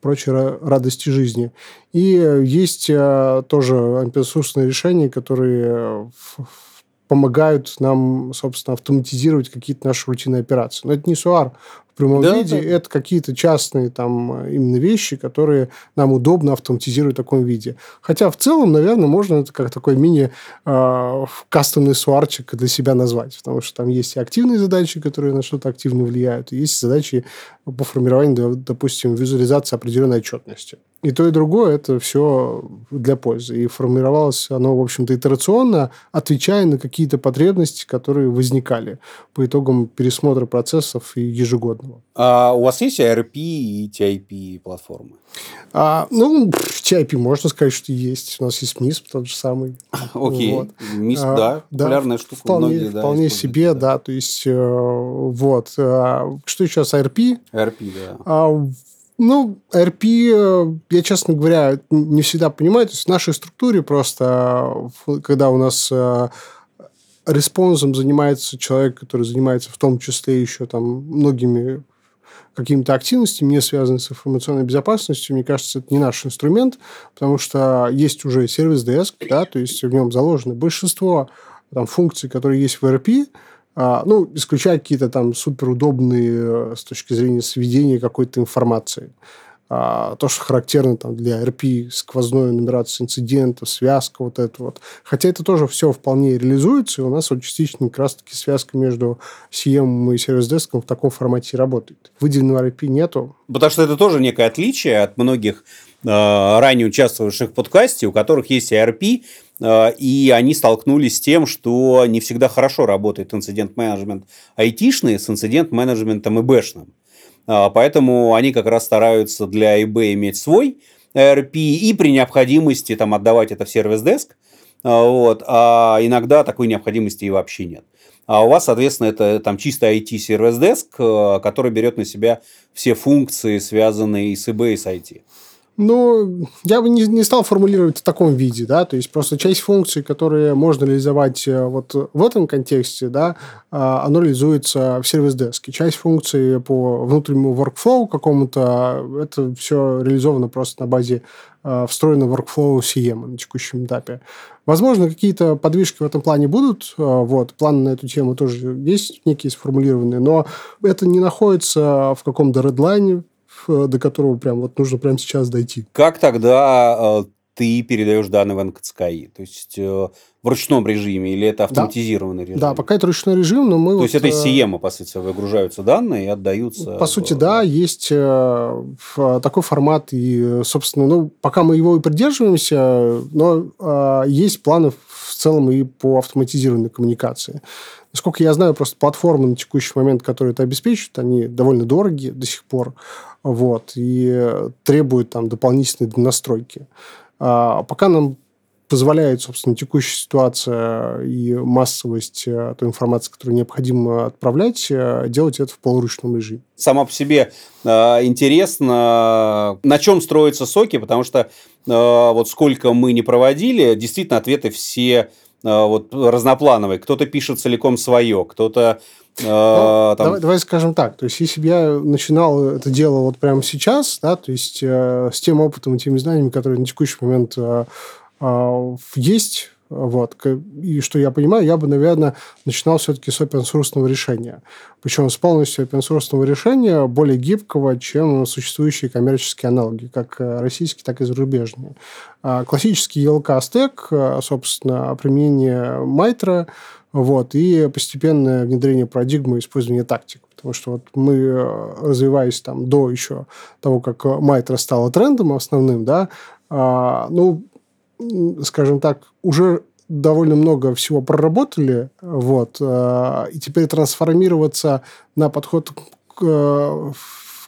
прочие радости жизни. И есть а, тоже open-source решения, которые помогают нам, собственно, автоматизировать какие-то наши рутинные операции. Но это не SOAR прямом да, виде. Да. Это какие-то частные там именно вещи, которые нам удобно автоматизировать в таком виде. Хотя в целом, наверное, можно это как такой мини э, суарчик для себя назвать. Потому что там есть и активные задачи, которые на что-то активно влияют, и есть задачи по формированию, допустим, визуализации определенной отчетности. И то, и другое – это все для пользы. И формировалось оно, в общем-то, итерационно, отвечая на какие-то потребности, которые возникали по итогам пересмотра процессов ежегодно. Вот. А у вас есть ARP и TIP платформы? А, ну, TIP можно сказать, что есть. У нас есть MISP тот же самый. Окей. Вот. MISP, А, да, популярная штука. Вполне, многие, да, вполне себе, да. То есть, э, вот. А, что еще с ARP? ARP, да. А, ну, RP, э, я, честно говоря, не всегда понимаю. То есть, в нашей структуре просто, э, когда у нас респонсом занимается человек, который занимается в том числе еще там многими какими-то активностями, не связанными с информационной безопасностью, мне кажется, это не наш инструмент, потому что есть уже сервис деск, да, то есть в нем заложено большинство там, функций, которые есть в RP, а, ну, исключая какие-то там суперудобные с точки зрения сведения какой-то информации. А, то, что характерно там, для RP, сквозной нумерации инцидентов, связка вот это вот. Хотя это тоже все вполне реализуется, и у нас вот частично как раз-таки связка между CM и сервис-деском в таком формате работает. Выделенного RP нету. Потому что это тоже некое отличие от многих э, ранее участвовавших в подкасте, у которых есть ERP, э, и они столкнулись с тем, что не всегда хорошо работает инцидент-менеджмент айтишный с инцидент-менеджментом ИБшным. А, поэтому они как раз стараются для eBay иметь свой ERP и при необходимости там, отдавать это в сервис-деск. А, вот. А иногда такой необходимости и вообще нет. А у вас, соответственно, это там чисто IT-сервис-деск, э, который берет на себя все функции, связанные с eBay и с IT. Ну, я бы не, не стал формулировать в таком виде, да, то есть просто часть функций, которые можно реализовать э, вот в этом контексте, да, а, оно реализуется в сервис-деске. Часть функций по внутреннему workflow какому-то, это все реализовано просто на базе а, встроенного workflow CM на текущем этапе. Возможно, какие-то подвижки в этом плане будут. А, вот, планы на эту тему тоже есть некие сформулированные, но это не находится в каком-то редлайне, Э, до которого прям вот нужно прямо сейчас дойти. Как тогда э, ты передаешь данные в НКЦКИ? То есть э, в ручном режиме или это автоматизированный да. режим? Да, пока это ручной режим, но мы... То вот, есть это из CM, по сути, выгружаются данные и отдаются... По сути, да, есть такой формат, и, собственно, ну, пока мы его и придерживаемся, но есть планы в целом и по автоматизированной коммуникации. Насколько я знаю, просто платформы на текущий момент, которые это обеспечивают, они довольно дорогие до сих пор, вот, и требуют там дополнительной настройки. А пока нам позволяет, собственно, текущая ситуация и массовость э, той информации, которую необходимо отправлять, э, делать это в полуручном режиме. Сама по себе э, интересно, на чем строятся соки, потому что э, вот сколько мы не проводили, действительно ответы все вот разноплановый. Кто-то пишет целиком свое, кто-то э, ну, там... давай, давай скажем так, то есть если бы я начинал это дело вот прямо сейчас, да, то есть э, с тем опытом и теми знаниями, которые на текущий момент э, э, есть, вот. И что я понимаю, я бы, наверное, начинал все-таки с open source решения. Причем с полностью open source решения, более гибкого, чем существующие коммерческие аналоги, как э, российские, так и зарубежные. А классический ELK-стек, э, собственно, применение Майтра, вот, и постепенное внедрение парадигмы использования тактик. Потому что вот мы, э, развиваясь там до еще того, как Майтра стала трендом основным, да, а, ну, скажем так, уже довольно много всего проработали, вот, э, и теперь трансформироваться на подход, э,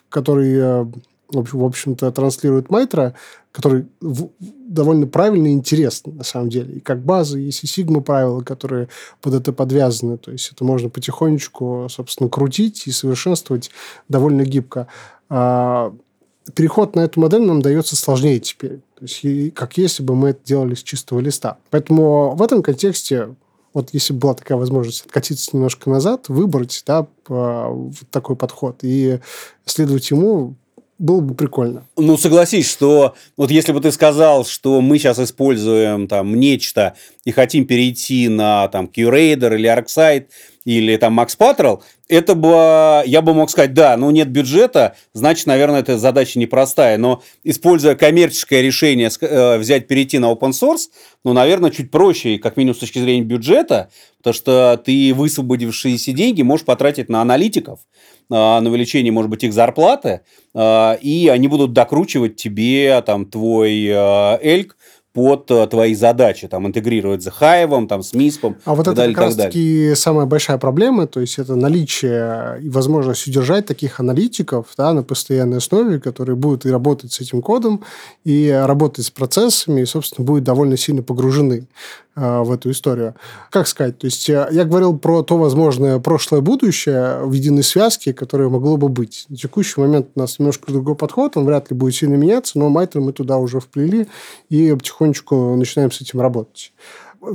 который, э, в общем-то, транслирует Майтра, который довольно правильно и интересно, на самом деле. И как база есть и сигма правила, которые под это подвязаны. То есть это можно потихонечку, собственно, крутить и совершенствовать довольно гибко. Переход на эту модель нам дается сложнее теперь. То есть, как если бы мы это делали с чистого листа. Поэтому в этом контексте вот если бы была такая возможность откатиться немножко назад, выбрать да, вот такой подход и следовать ему, было бы прикольно. Ну, согласись, что вот если бы ты сказал, что мы сейчас используем там нечто и хотим перейти на там QRadar или ArcSight, или там Макс Патрол, это бы, я бы мог сказать, да, ну нет бюджета, значит, наверное, эта задача непростая, но используя коммерческое решение э, взять, перейти на open source, ну, наверное, чуть проще, как минимум с точки зрения бюджета, потому что ты высвободившиеся деньги можешь потратить на аналитиков, э, на увеличение, может быть, их зарплаты, э, и они будут докручивать тебе там твой эльк под э, твои задачи, там, интегрировать с Hive, там, с MISP. А вот это далее, как раз-таки самая большая проблема, то есть это наличие и возможность удержать таких аналитиков да, на постоянной основе, которые будут и работать с этим кодом, и работать с процессами, и, собственно, будут довольно сильно погружены э, в эту историю. Как сказать? То есть э, я говорил про то возможное прошлое-будущее в единой связке, которое могло бы быть. На текущий момент у нас немножко другой подход, он вряд ли будет сильно меняться, но Майтер мы туда уже вплели, и потихоньку потихонечку начинаем с этим работать.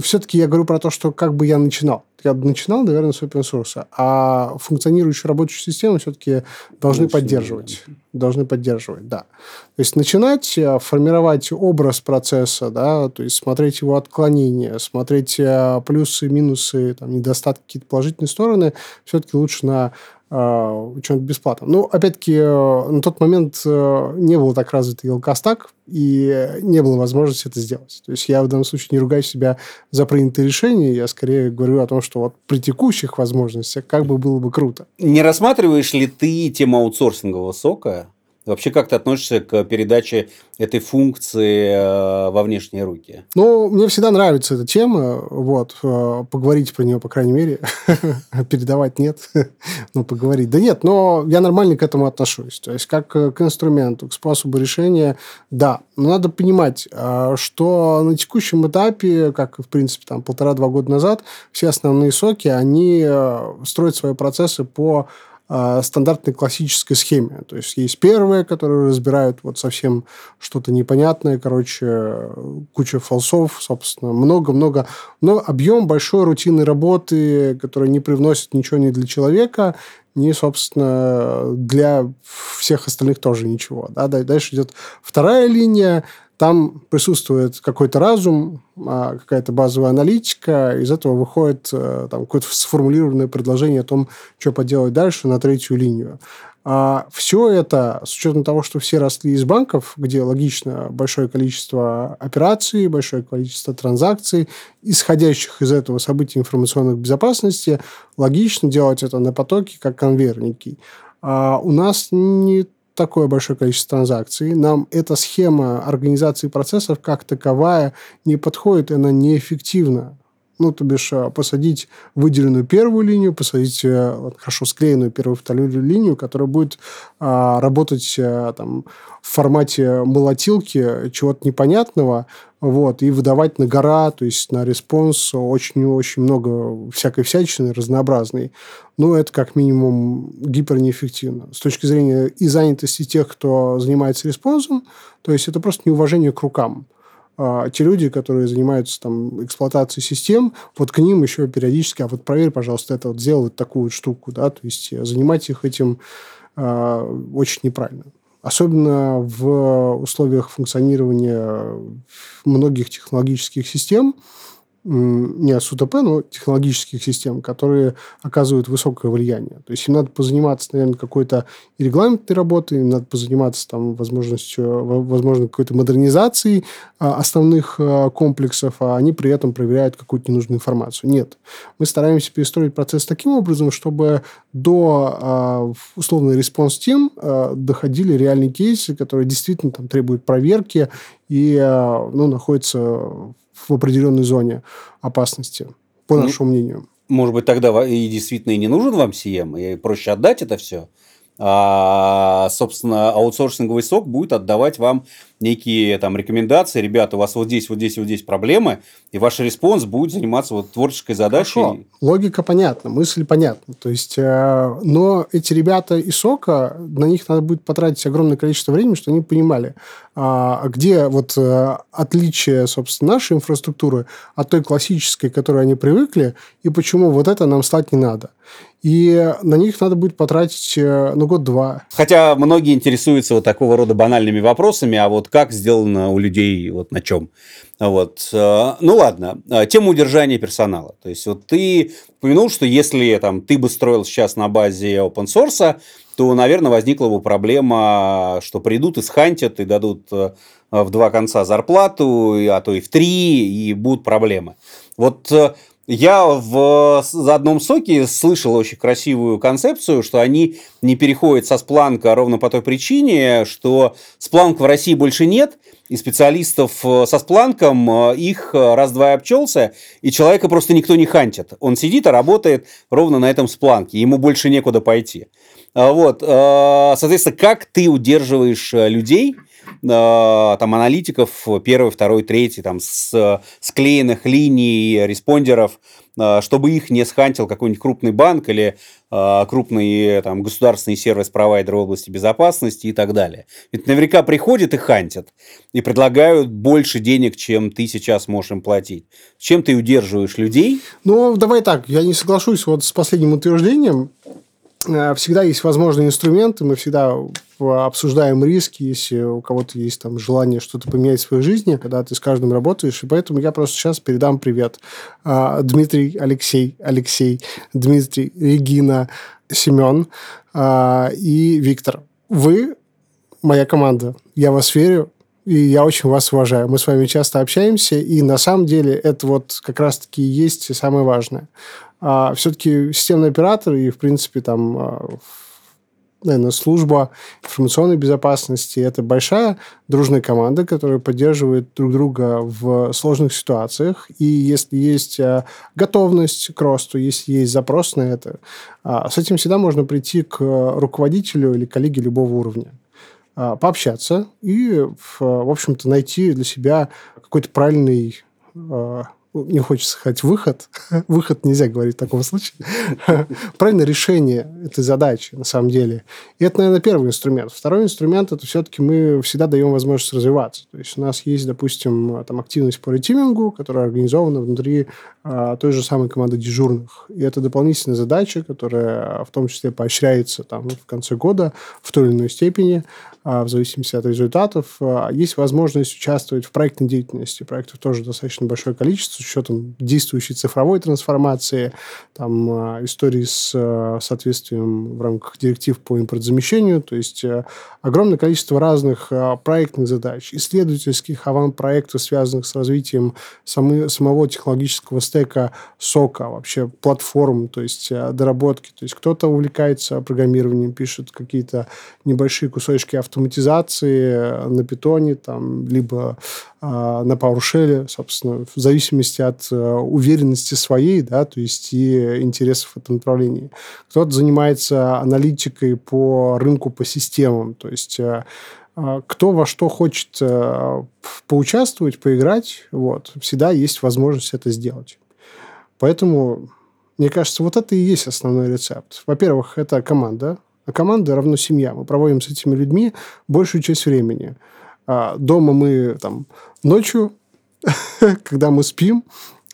Все-таки я говорю про то, что как бы я начинал. Я бы начинал, наверное, с open source, а функционирующую рабочую систему все-таки должны Лучше поддерживать. Должны поддерживать, да. То есть начинать э, формировать образ процесса, да, то есть смотреть его отклонения, смотреть э, плюсы, минусы, там, недостатки, какие-то положительные стороны, все-таки лучше на а, чем-то бесплатно. Ну, опять-таки, э, на тот момент э, не было так развит Елкастак, и не было возможности это сделать. То есть я в данном случае не ругаю себя за принятые решения, я скорее говорю о том, что вот при текущих возможностях как бы было бы круто. Не рассматриваешь ли ты тему аутсорсингового сока Вообще, как ты относишься к передаче этой функции э, во внешние руки? Ну, мне всегда нравится эта тема. Вот. Э, поговорить про нее, по крайней мере. Передавать нет. но поговорить. Да нет, но я нормально к этому отношусь. То есть, как к инструменту, к способу решения, да. Но надо понимать, э, что на текущем этапе, как, в принципе, там полтора-два года назад, все основные соки, они строят свои процессы по стандартной классической схеме. То есть есть первые, которые разбирают вот совсем что-то непонятное, короче, куча фалсов, собственно, много-много. Но объем большой рутинной работы, которая не привносит ничего ни для человека, ни, собственно, для всех остальных тоже ничего. Да? Дальше идет вторая линия, там присутствует какой-то разум, а, какая-то базовая аналитика, из этого выходит э, там, какое-то сформулированное предложение о том, что поделать дальше на третью линию. А все это, с учетом того, что все росли из банков, где логично большое количество операций, большое количество транзакций, исходящих из этого событий информационной безопасности, логично делать это на потоке, как конвейер. А у нас не такое большое количество транзакций. Нам эта схема организации процессов как таковая не подходит, она неэффективна. Ну, то бишь, а, посадить выделенную первую линию, посадить э, хорошо склеенную первую вторую линию, которая будет а, работать а, там, в формате молотилки чего-то непонятного, вот, и выдавать на гора, то есть на response очень-очень много всякой всячины разнообразной. Но это как минимум гипер неэффективно. С точки зрения и занятости тех, кто занимается response ом, то есть это просто неуважение к рукам. А, те люди, которые занимаются там эксплуатацией систем, вот к ним еще периодически, а вот проверь, пожалуйста, это вот сделай вот такую штуку, да, то есть занимать их этим а, очень неправильно. Особенно в условиях функционирования многих технологических систем, не с УТП, но технологических систем, которые оказывают высокое влияние. То есть им надо позаниматься, наверное, какой-то регламентной работой, им надо позаниматься там возможностью, возможно, какой-то модернизацией а, основных а, комплексов, а они при этом проверяют какую-то ненужную информацию. Нет. Мы стараемся перестроить процесс таким образом, чтобы до а, условной response team доходили реальные кейсы, которые действительно там требуют проверки и ну, находятся в определенной зоне опасности, по ну, нашему мнению. Может быть, тогда и действительно и не нужен вам CM, и проще отдать это все а, собственно, аутсорсинговый SOC будет отдавать вам некие там рекомендации. Ребята, у вас вот здесь, вот здесь, вот здесь проблемы, и ваш response будет заниматься вот творческой задачей. Хорошо. Логика понятна, мысль понятна. То есть, э, но эти ребята из сока, на них надо будет потратить огромное количество времени, чтобы они понимали, а, где вот э, отличие, собственно, нашей инфраструктуры от той классической, к которой они привыкли, и почему вот это нам стать не надо и на них надо будет потратить э, ну, год-два. Хотя многие интересуются вот такого рода банальными вопросами, а вот как сделано у людей, вот на чем. Вот. Э, ну ладно, э, тема удержания персонала. То есть вот ты упомянул, что если там, ты бы строил сейчас на базе open source, то, наверное, возникла бы проблема, что придут и схантят, и дадут в два конца зарплату, а то и в три, и будут проблемы. Вот Я в одном соке слышал очень красивую концепцию, что они не переходят со спланка ровно по той причине, что спланк в России больше нет, и специалистов э, со спланком э, их раз-два обчелся, и человека просто никто не хантит. Он сидит и работает ровно на этом спланке, ему больше некуда пойти. А вот, соответственно, как ты удерживаешь людей, Э, там аналитиков первый, второй, третий, там с склеенных линий, респондеров, э, чтобы их не схантил какой-нибудь крупный банк или э, крупный там, государственный сервис-провайдер в области безопасности и так далее. Ведь наверняка приходят и хантят, и предлагают больше денег, чем ты сейчас можешь им платить. Чем ты удерживаешь людей? Ну, давай так, я не соглашусь вот с последним утверждением. Всегда есть возможные инструменты, мы всегда обсуждаем риски, если у кого-то есть там желание что-то поменять в своей жизни, когда ты с каждым работаешь, и поэтому я просто сейчас передам привет. А, Дмитрий, Алексей, Алексей, Дмитрий, Регина, Семен а, и Виктор. Вы моя команда. Я вас верю, и я очень вас уважаю. Мы с вами часто общаемся, и на самом деле это вот как раз-таки и есть самое важное а, все-таки системный оператор и, в принципе, там, а, наверное, служба информационной безопасности – это большая дружная команда, которая поддерживает друг друга в сложных ситуациях. И если есть а, готовность к росту, если есть запрос на это, а, с этим всегда можно прийти к руководителю или коллеге любого уровня пообщаться и, в общем-то, найти для себя какой-то правильный не хочется сказать выход, выход нельзя говорить в таком случае, правильное решение этой задачи на самом деле. И это, наверное, первый инструмент. Второй инструмент – это все-таки мы всегда даем возможность развиваться. То есть у нас есть, допустим, там активность по ретимингу, которая организована внутри а, той же самой команды дежурных. И это дополнительная задача, которая в том числе поощряется там, в конце года в той или иной степени. А, в зависимости от результатов. А, есть возможность участвовать в проектной деятельности. Проектов тоже достаточно большое количество, с учетом действующей цифровой трансформации, там, а, истории с соответствием в рамках директив по импортзамещению. То есть огромное количество разных проектных задач, исследовательских аван-проектов, связанных с развитием самы, самого технологического стека сока, вообще платформ, то есть доработки. То есть кто-то увлекается программированием, пишет какие-то небольшие кусочки автоматизации, автоматизации на питоне, там, либо э, на PowerShell, собственно, в зависимости от э, уверенности своей, да, то есть и интересов в этом направлении. Кто-то занимается аналитикой по рынку, по системам, то есть э, кто во что хочет э, поучаствовать, поиграть, вот, всегда есть возможность это сделать. Поэтому, мне кажется, вот это и есть основной рецепт. Во-первых, это команда, а команда равно семья. Мы проводим с этими людьми большую часть времени. А дома мы там ночью, когда мы спим,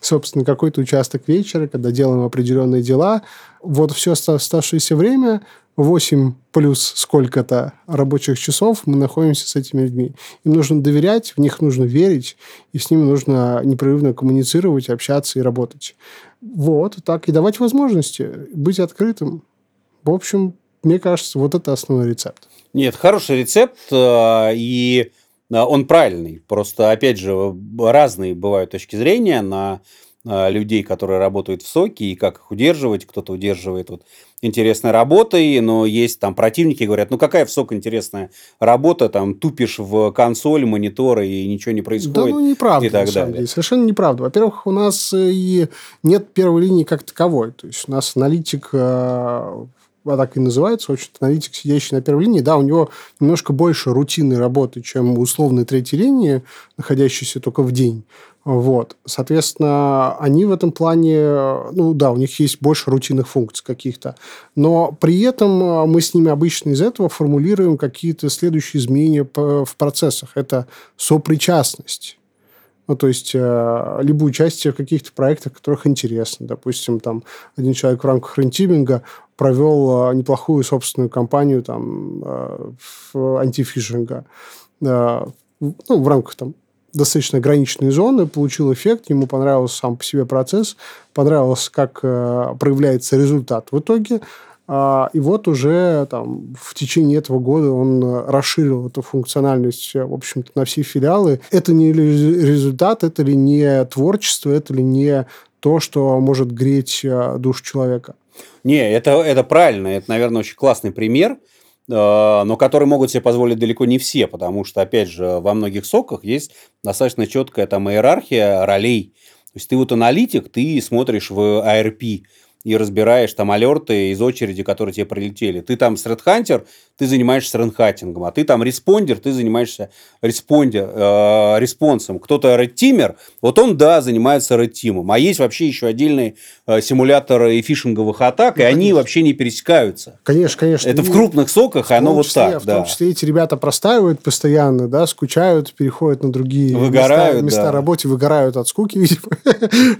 собственно, какой-то участок вечера, когда делаем определенные дела. Вот все оставшееся время, 8 плюс сколько-то рабочих часов мы находимся с этими людьми. Им нужно доверять, в них нужно верить, и с ними нужно непрерывно коммуницировать, общаться и работать. Вот, так, и давать возможности, быть открытым. В общем, мне кажется, вот это основной рецепт. Нет, хороший рецепт, э, и э, он правильный. Просто, опять же, разные бывают точки зрения на э, людей, которые работают в соке, и как их удерживать. Кто-то удерживает вот интересной работой, но есть там противники, говорят, ну какая в сок интересная работа, там тупишь в консоль, мониторы, и ничего не происходит. Да, ну неправда, и так далее. Деле. Совершенно неправда. Во-первых, у нас и нет первой линии как таковой. То есть, у нас аналитик а так и называется, очень аналитик, сидящий на первой линии, да, у него немножко больше рутинной работы, чем условной третьей линии, находящейся только в день. Вот. Соответственно, они в этом плане, ну да, у них есть больше рутинных функций каких-то. Но при этом а, мы с ними обычно из этого формулируем какие-то следующие изменения в процессах. Это сопричастность. Ну, то есть, э, либо участие в каких-то проектах, которых интересно. Допустим, там один человек в рамках рентиминга провел э, неплохую собственную кампанию там, э, антифишинга. Э, ну, в рамках там, достаточно ограниченной зоны, получил эффект, ему понравился сам по себе процесс, понравилось, как проявляется результат в итоге. А, и вот уже там, в течение этого года он расширил эту функциональность, в общем-то, на все филиалы. Это не результат, это ли не творчество, это ли не то, что может греть э, душу человека. Не, это, это правильно. Это, наверное, очень классный пример, э, но который могут себе позволить далеко не все, потому что, опять же, во многих соках есть достаточно четкая там иерархия ролей. То есть ты вот аналитик, ты смотришь в IRP, и разбираешь там alert ы из очереди, которые тебе прилетели. Ты там threat hunter, ты занимаешься threat hunting ом, а ты там responder, ты занимаешься responder, э, response ом. Кто-то red teamer, вот он, да, занимается red team ом. А есть вообще еще отдельные э, симуляторы фишинговых атак, ну, и они вообще не пересекаются. Конечно, конечно. Это и, в крупных SOC ах, и оно числе, вот так. В да. том числе эти ребята простаивают постоянно, да, скучают, переходят на другие выгорают, места, места да. работы, выгорают от скуки, видимо.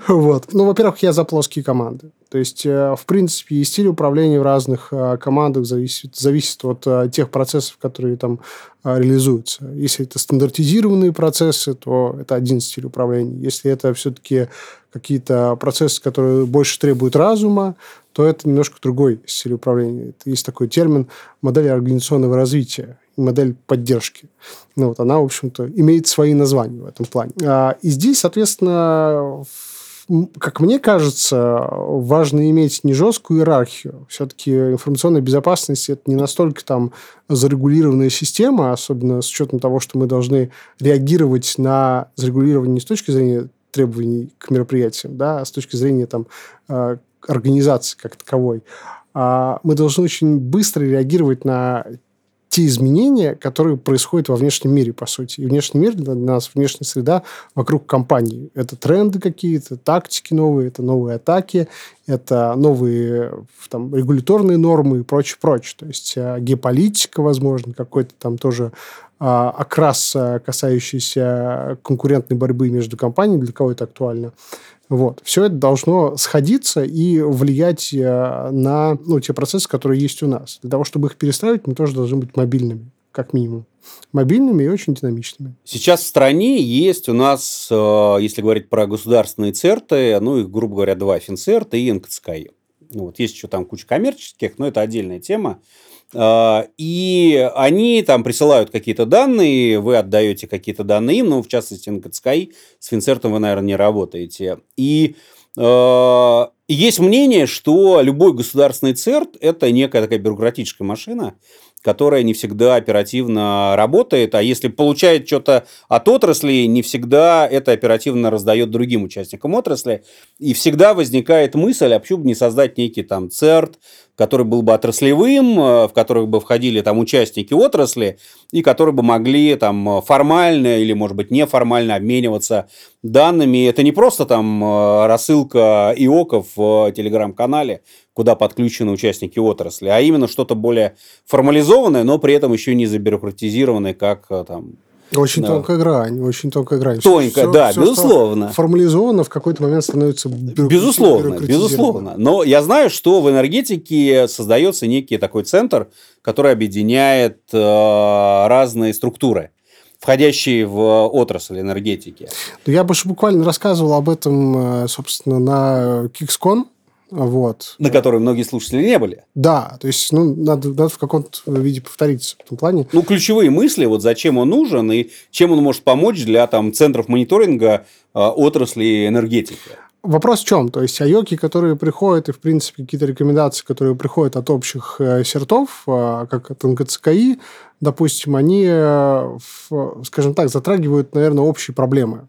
вот. Ну, во-первых, я за плоские команды. То есть, э, в принципе, и стиль управления в разных э, командах зависит, зависит от э, тех процессов, которые там реализуются. Если это стандартизированные процессы, то это один стиль управления. Если это все-таки какие-то процессы, которые больше требуют разума, то это немножко другой стиль управления. Есть такой термин модель организационного развития модель поддержки. Ну, вот она, в общем-то, имеет свои названия в этом плане. А, и здесь, соответственно, как мне кажется, важно иметь не жесткую иерархию. Все-таки информационная безопасность – это не настолько там зарегулированная система, особенно с учетом того, что мы должны реагировать на зарегулирование не с точки зрения требований к мероприятиям, да, а с точки зрения там, э, организации как таковой. А мы должны очень быстро реагировать на те изменения, которые происходят во внешнем мире, по сути. И внешний мир для нас, внешняя среда вокруг компании. Это тренды какие-то, тактики новые, это новые атаки, это новые там, регуляторные нормы и прочее, прочее. То есть э, геополитика, возможно, какой-то там тоже а, окрас, э, касающийся конкурентной борьбы между компаниями, для кого это актуально. Вот. Все это должно сходиться и влиять э, на ну, те процессы, которые есть у нас. Для того, чтобы их перестраивать, мы тоже должны быть мобильными, как минимум. Мобильными и очень динамичными. Сейчас в стране есть у нас, э, если говорить про государственные церты, ну, их, грубо говоря, два, Финцерт и НКЦКИ. Вот, есть еще там куча коммерческих, но это отдельная тема. А, и они там присылают какие-то данные, вы отдаете какие-то данные им, ну, в частности, на КЦКИ с Финцертом вы, наверное, не работаете. И э, есть мнение, что любой государственный ЦЕРТ – это некая такая бюрократическая машина, которая не всегда оперативно работает, а если получает что-то от отрасли, не всегда это оперативно раздает другим участникам отрасли. И всегда возникает мысль, а почему бы не создать некий там ЦЕРТ, который был бы отраслевым, э, в который бы входили там участники отрасли, и которые бы могли там формально или, может быть, неформально обмениваться данными. Это не просто там э, рассылка ИОКов в телеграм-канале, куда подключены участники отрасли, а именно что-то более формализованное, но при этом еще не забюрократизированное, как э, там очень да. тонкая грань, очень тонкая грань. Тонкая, все, да, все, безусловно. Формализовано в какой-то момент становится Безусловно, безусловно. Но я знаю, что в энергетике создается некий такой центр, который объединяет э, разные структуры входящие в отрасль энергетики. Я бы буквально рассказывал об этом, э, собственно, на Кикскон, вот. На которой многие слушатели не были. Да, то есть, ну, надо, надо в каком-то виде повториться в этом плане. Ну, ключевые мысли, вот зачем он нужен и чем он может помочь для там, центров мониторинга э, отрасли энергетики. Вопрос в чем? То есть, айоки, которые приходят, и, в принципе, какие-то рекомендации, которые приходят от общих э, сертов, э, как от НКЦКИ, допустим, они, э, в, скажем так, затрагивают, наверное, общие проблемы.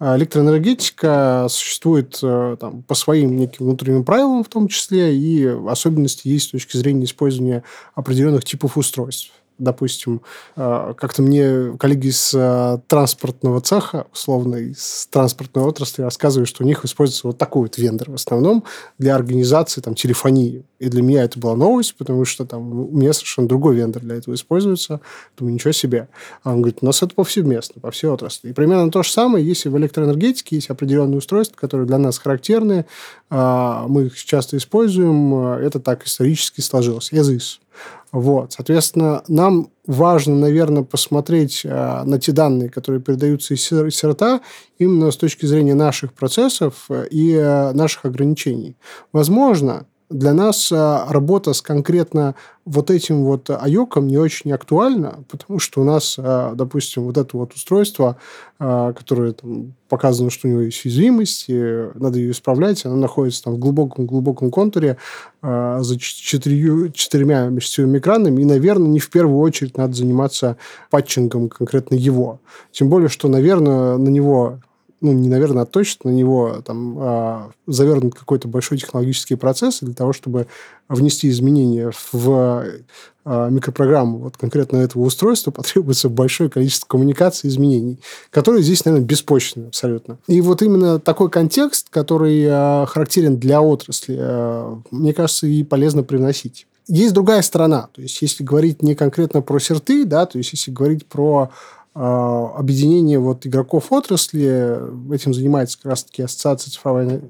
А электроэнергетика существует э, там, по своим неким внутренним правилам в том числе, и особенности есть с точки зрения использования определенных типов устройств допустим, э, как-то мне коллеги из э, транспортного цеха, условно, из транспортной отрасли рассказывают, что у них используется вот такой вот вендор в основном для организации там, телефонии. И для меня это была новость, потому что там у меня совершенно другой вендор для этого используется. Думаю, ничего себе. А он говорит, у нас это повсеместно, по всей отрасли. И примерно то же самое, если в электроэнергетике есть определенные устройства, которые для нас характерны, а, мы их часто используем, это так исторически сложилось. ЕЗИС. Вот. Соответственно, нам важно, наверное, посмотреть э, на те данные, которые передаются из серта, именно с точки зрения наших процессов э, и э, наших ограничений. Возможно, для нас работа с конкретно вот этим вот айоком не очень актуальна, потому что у нас, допустим, вот это вот устройство, которое там, показано, что у него есть уязвимость, надо ее исправлять, оно находится там в глубоком-глубоком контуре за четырью, четырьмя межсетевыми экранами, и, наверное, не в первую очередь надо заниматься патчингом конкретно его. Тем более, что, наверное, на него ну, не наверное, а точно на него там а, завернут какой-то большой технологический процесс для того, чтобы внести изменения в а, микропрограмму вот конкретно этого устройства, потребуется большое количество коммуникаций и изменений, которые здесь, наверное, беспочвенны абсолютно. И вот именно такой контекст, который а, характерен для отрасли, а, мне кажется, и полезно привносить. Есть другая сторона. То есть, если говорить не конкретно про серты, да, то есть, если говорить про а, объединение вот игроков отрасли. Этим занимается как раз-таки Ассоциация цифровая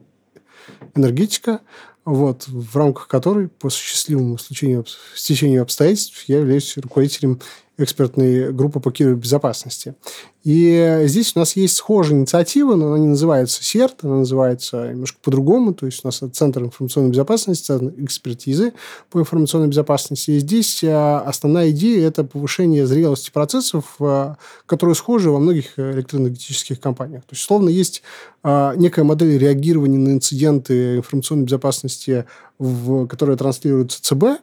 энергетика, вот, в рамках которой по счастливому стечению обстоятельств я являюсь руководителем экспертной группы по кибербезопасности. И здесь у нас есть схожая инициатива, но она не называется СЕРТ, она называется немножко по-другому. То есть у нас Центр информационной безопасности, Центр экспертизы по информационной безопасности. И здесь а, основная идея – это повышение зрелости процессов, а, которые схожи во многих электроэнергетических компаниях. То есть, словно есть а, некая модель реагирования на инциденты информационной безопасности, в, которая транслируется ЦБ,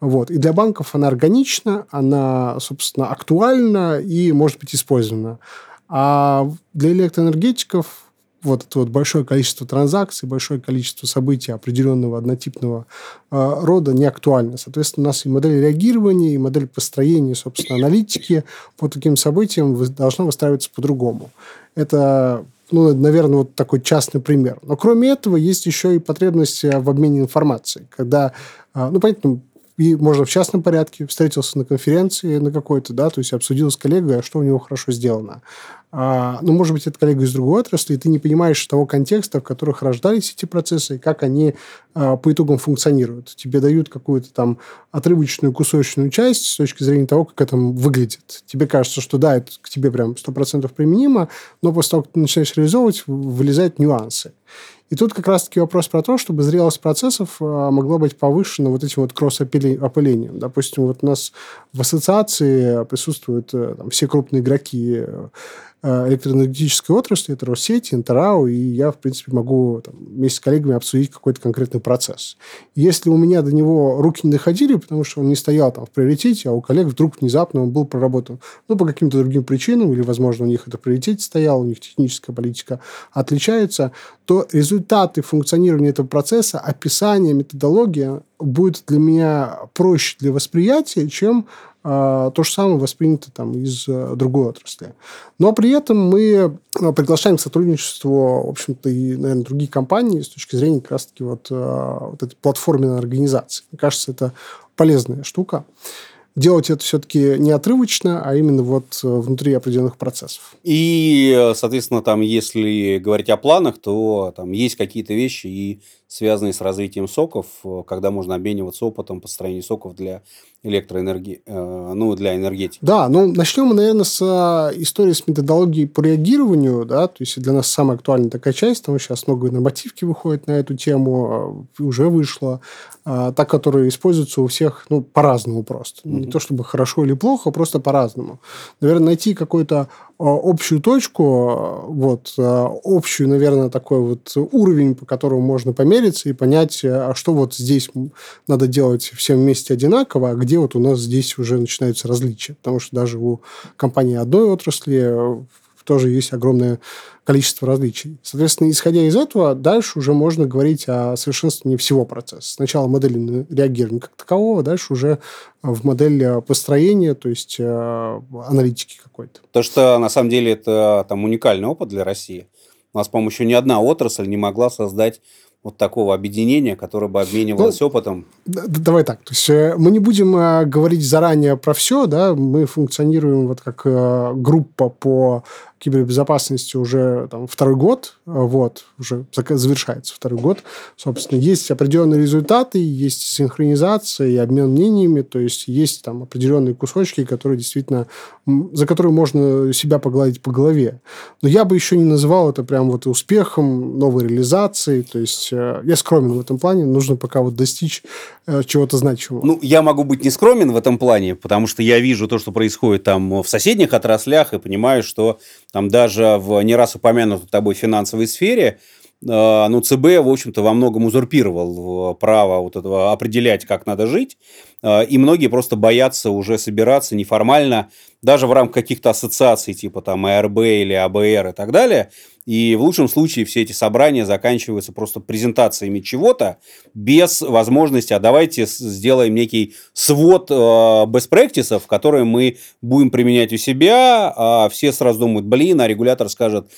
вот. И для банков она органична, она, собственно, актуальна и может быть использована. А для электроэнергетиков вот это вот большое количество транзакций, большое количество событий определенного однотипного э, рода не актуально. Соответственно, у нас и модель реагирования, и модель построения, собственно, аналитики по таким событиям должна выстраиваться по-другому. Это ну, наверное, вот такой частный пример. Но кроме этого, есть еще и потребность в обмене информацией. Когда, ну, понятно, и можно в частном порядке, встретился на конференции на какой-то, да, то есть обсудил с коллегой, а что у него хорошо сделано. А, ну, может быть, это коллега из другой отрасли, и ты не понимаешь того контекста, в которых рождались эти процессы, и как они а, по итогам функционируют. Тебе дают какую-то там отрывочную кусочную часть с точки зрения того, как это выглядит. Тебе кажется, что да, это к тебе прям 100% применимо, но после того, как ты начинаешь реализовывать, вылезают нюансы. И тут как раз-таки вопрос про то, чтобы зрелость процессов а, могла быть повышена вот этим вот кросс-опылением. Допустим, вот у нас в ассоциации присутствуют э, там, все крупные игроки Э, электроэнергетической отрасли, это Россети, Интерау, и я, в принципе, могу там, вместе с коллегами обсудить какой-то конкретный процесс. Если у меня до него руки не доходили, потому что он не стоял там в приоритете, а у коллег вдруг внезапно он был проработан, ну, по каким-то другим причинам, или, возможно, у них это в приоритете стояло, у них техническая политика отличается, то результаты функционирования этого процесса, описание, методология будет для меня проще для восприятия, чем а, то же самое воспринято там из э, другой отрасли. Но при этом мы э, приглашаем к сотрудничеству, в общем-то, и, наверное, другие компании с точки зрения как раз-таки вот, э, вот этой платформенной организации. Мне кажется, это полезная штука делать это все-таки не отрывочно, а именно вот внутри определенных процессов. И, соответственно, там, если говорить о планах, то там есть какие-то вещи и связанные с развитием соков, когда можно обмениваться опытом построения соков для электроэнергии, э, ну, для энергетики. Да, ну, начнем мы, наверное, с э, истории с методологией по реагированию, да, то есть для нас самая актуальная такая часть, потому что сейчас много нормативки выходит на эту тему, э, уже вышло, та, которая используется у всех, ну, по-разному просто. Mm-hmm. Не то чтобы хорошо или плохо, просто по-разному. Наверное, найти какой-то общую точку, вот, общую, наверное, такой вот уровень, по которому можно помериться и понять, а что вот здесь надо делать всем вместе одинаково, а где вот у нас здесь уже начинаются различия. Потому что даже у компании одной отрасли э, тоже есть огромное количество различий. Соответственно, исходя из этого, дальше уже можно говорить о совершенствовании всего процесса. Сначала модели реагирования как такового, дальше уже в модель построения, то есть э, аналитики какой-то. То, что на самом деле это там уникальный опыт для России. У нас, по-моему, еще ни одна отрасль не могла создать вот такого объединения, которое бы обменивалось ну, опытом? Давай так. То есть э, мы не будем э, говорить заранее про все, да, мы функционируем вот как э, группа по кибербезопасности уже там, второй год, вот, уже завершается второй год. Собственно, есть определенные результаты, есть синхронизация и обмен мнениями, то есть есть там определенные кусочки, которые действительно, за которые можно себя погладить по голове. Но я бы еще не называл это прям вот успехом, новой реализацией, то есть э, я скромен в этом плане, нужно пока вот достичь э, чего-то значимого. Ну, я могу быть не скромен в этом плане, потому что я вижу то, что происходит там в соседних отраслях, и понимаю, что там даже в не раз упомянутой тобой финансовой сфере ну, ЦБ, в общем-то, во многом узурпировал право вот этого определять, как надо жить, и многие просто боятся уже собираться неформально, даже в рамках каких-то ассоциаций, типа там АРБ или АБР и так далее, и в лучшем случае все эти собрания заканчиваются просто презентациями чего-то без возможности, а давайте сделаем некий свод э, best practices, которые мы будем применять у себя, а все сразу думают, блин, а регулятор скажет,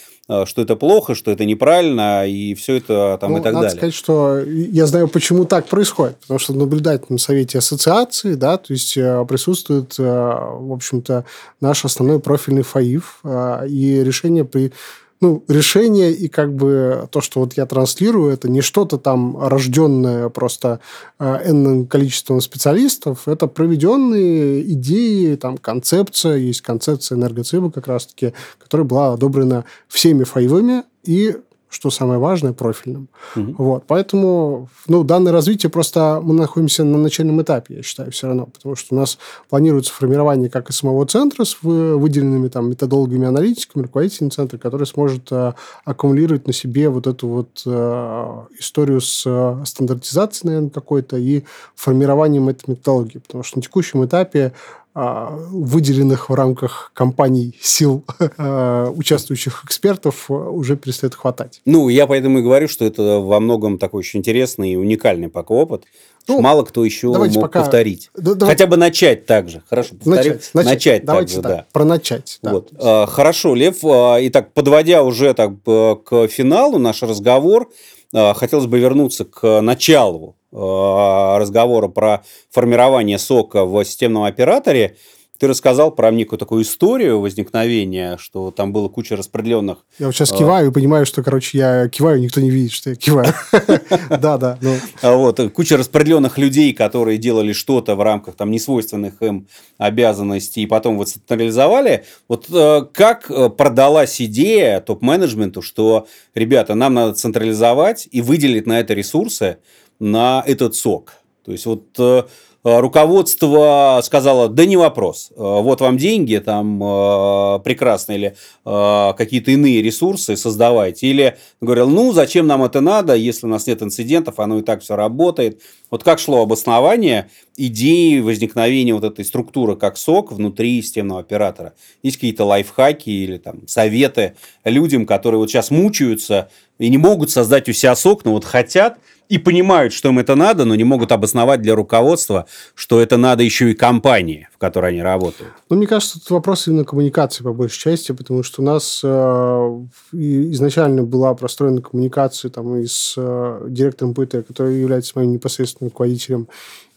что это плохо, что это неправильно, и все это там ну, и так надо далее. сказать, что я знаю, почему так происходит. Потому что в наблюдательном совете ассоциации, да, то есть э, присутствует, в общем-то, наш основной профильный ФАИФ, и решение при ну, решение и как бы то, что вот я транслирую, это не что-то там рожденное просто э, энным количеством специалистов, это проведенные идеи, там, концепция, есть концепция энергоциба как раз-таки, которая была одобрена всеми фаевыми и что самое важное, профильным. Угу. Вот. Поэтому ну, данное развитие просто мы находимся на начальном этапе, я считаю, все равно. Потому что у нас планируется формирование как и самого центра с выделенными там методологами аналитиками, руководителем центра, который сможет э, аккумулировать на себе вот эту вот э, историю с э, стандартизацией, наверное, какой-то и формированием этой методологии. Потому что на текущем этапе выделенных в рамках компаний сил а, участвующих экспертов уже перестает хватать. Ну, я поэтому и говорю, что это во многом такой очень интересный и уникальный пока опыт. Ну, мало кто еще мог пока... повторить. Да, давайте... Хотя бы начать так же. Хорошо, повторить. Начать, начать, начать давайте так же, так, да. Про начать. Да. Вот. А, хорошо, Лев. Итак, подводя уже так к финалу наш разговор, хотелось бы вернуться к началу Э, разговора про формирование сока в системном операторе, ты рассказал про некую такую историю возникновения, что там было куча распределенных... Я вот сейчас э, киваю и понимаю, что, короче, я киваю, никто не видит, что я киваю. Да, да. Ну. А вот, куча распределенных людей, которые делали что-то в рамках там несвойственных им обязанностей, и потом вот централизовали. Вот э, как продалась идея топ-менеджменту, что, ребята, нам надо централизовать и выделить на это ресурсы, на этот сок. То есть вот э, руководство сказало, да не вопрос, э, вот вам деньги, там э, прекрасно, или какие-то иные ресурсы создавайте. Или говорил, ну, зачем нам это надо, если у нас нет инцидентов, оно и так все работает. Вот как шло обоснование идеи возникновения вот этой структуры как сок внутри системного оператора? Есть какие-то лайфхаки или там советы людям, которые вот сейчас мучаются и не могут создать у себя сок, но вот хотят – и понимают, что им это надо, но не могут обосновать для руководства, что это надо еще и компании, в которой они работают. Ну, мне кажется, это вопрос именно коммуникации по большей части, потому что у нас э, изначально была простроена коммуникация там, и с э, директором ПТ, который является моим непосредственным руководителем,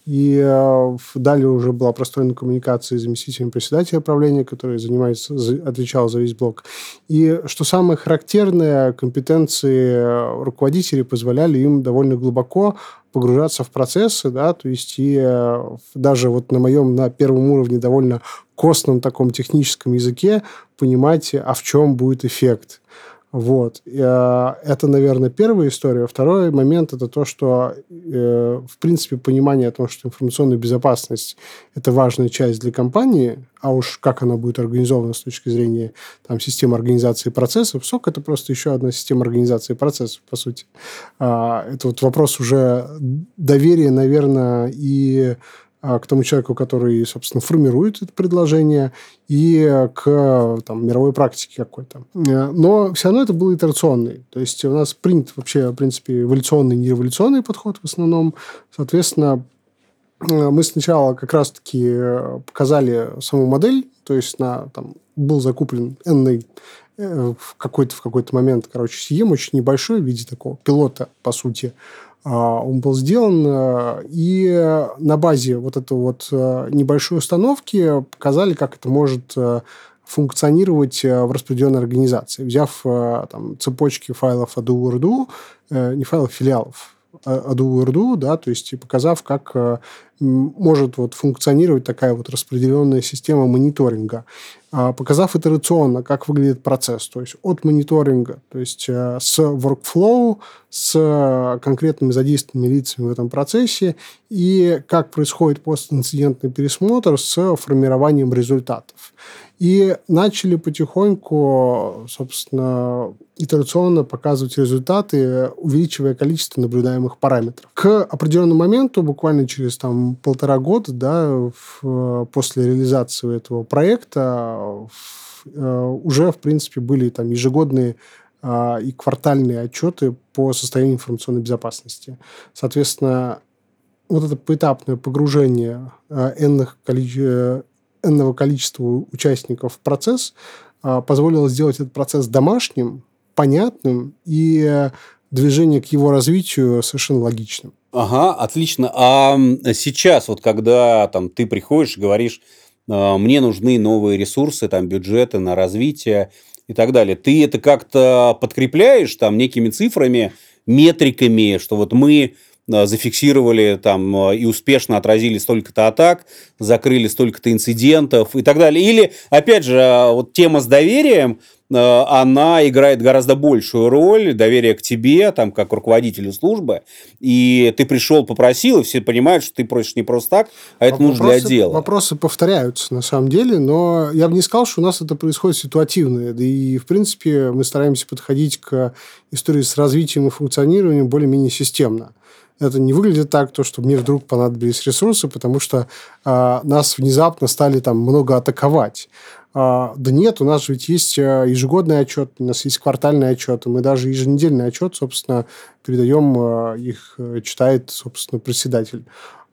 и э, далее уже была простроена коммуникация с заместителем председателя правления, который занимается, отвечал за весь блок. И что самое характерное, компетенции руководителей позволяли им довольно глубоко погружаться в процессы, да, то есть и э, даже вот на моем, на первом уровне довольно костном таком техническом языке понимать, а в чем будет эффект. Вот. А, это, наверное, первая история. Второй момент – это то, что, э, в принципе, понимание о том, что информационная безопасность – это важная часть для компании, а уж как она будет организована с точки зрения там, системы организации процессов, СОК – это просто еще одна система организации процессов, по сути. А, это вот вопрос уже доверия, наверное, и к тому человеку, который, собственно, формирует это предложение, и к там, мировой практике какой-то. Э, но все равно это был итерационный. То есть у нас принят вообще, в принципе, эволюционный, не революционный подход в основном. Соответственно, э, мы сначала как раз-таки э, показали саму модель, то есть на, там, был закуплен n в какой-то, в какой-то момент, короче, съем очень небольшой в виде такого пилота, по сути, а, он был сделан, э, и на базе вот этой вот э, небольшой установки показали, как это может э, функционировать в распределенной организации, взяв там, цепочки файлов ADU-RDU, не файлов, филиалов, ADU-RDU, да, то есть и показав, как может вот функционировать такая вот распределенная система мониторинга, а, показав итерационно, как выглядит процесс, то есть от мониторинга, то есть э, с workflow, с конкретными задействованными лицами в этом процессе и как происходит постинцидентный пересмотр с формированием результатов. И начали потихоньку, собственно, итерационно показывать результаты, увеличивая количество наблюдаемых параметров. К определенному моменту, буквально через там, полтора года, да, в, после реализации этого проекта, в, э, уже, в принципе, были там ежегодные а, и квартальные отчеты по состоянию информационной безопасности. Соответственно, вот это поэтапное погружение а, энных количества энного количества участников процесс а, позволило сделать этот процесс домашним, понятным и движение к его развитию совершенно логичным. Ага, отлично. А сейчас, вот когда там, ты приходишь и говоришь, «А, мне нужны новые ресурсы, там, бюджеты на развитие и так далее, ты это как-то подкрепляешь там некими цифрами, метриками, что вот мы Э, зафиксировали там э, и успешно отразили столько-то атак, закрыли столько-то инцидентов и так далее. Или, опять же, э, вот тема с доверием, она играет гораздо большую роль, доверие к тебе, там, как руководителю службы, и ты пришел, попросил, и все понимают, что ты просишь не просто так, а это вопросы, нужно для дела. Вопросы повторяются, на самом деле, но я бы не сказал, что у нас это происходит ситуативно, да и, в принципе, мы стараемся подходить к истории с развитием и функционированием более-менее системно это не выглядит так, то, что мне вдруг понадобились ресурсы, потому что э, нас внезапно стали там много атаковать. А, да нет, у нас же ведь есть а, ежегодный отчет, у нас есть квартальный отчет, мы даже еженедельный отчет, собственно, передаем, а, их э, читает, собственно, председатель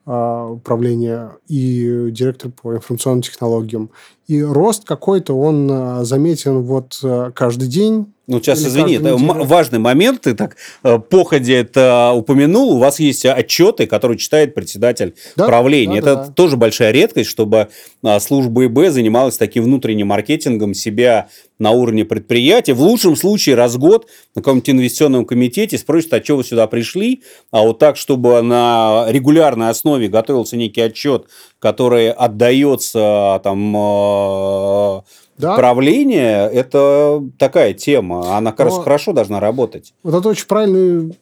управления и директор по информационным технологиям. И рост какой-то, он заметен вот каждый день, ну, сейчас, извини, это неделю. важный момент, ты так э, походе это упомянул. У вас есть отчеты, которые читает председатель да, правления. Да, это да. тоже большая редкость, чтобы а, служба ИБ занималась таким внутренним маркетингом себя на уровне предприятия. В лучшем случае раз в год на каком-нибудь инвестиционном комитете спросят, а что вы сюда пришли? А вот так, чтобы на регулярной основе готовился некий отчет, который отдается там э, да. правление – это такая тема. Она как раз хорошо должна работать. Вот это очень правильный,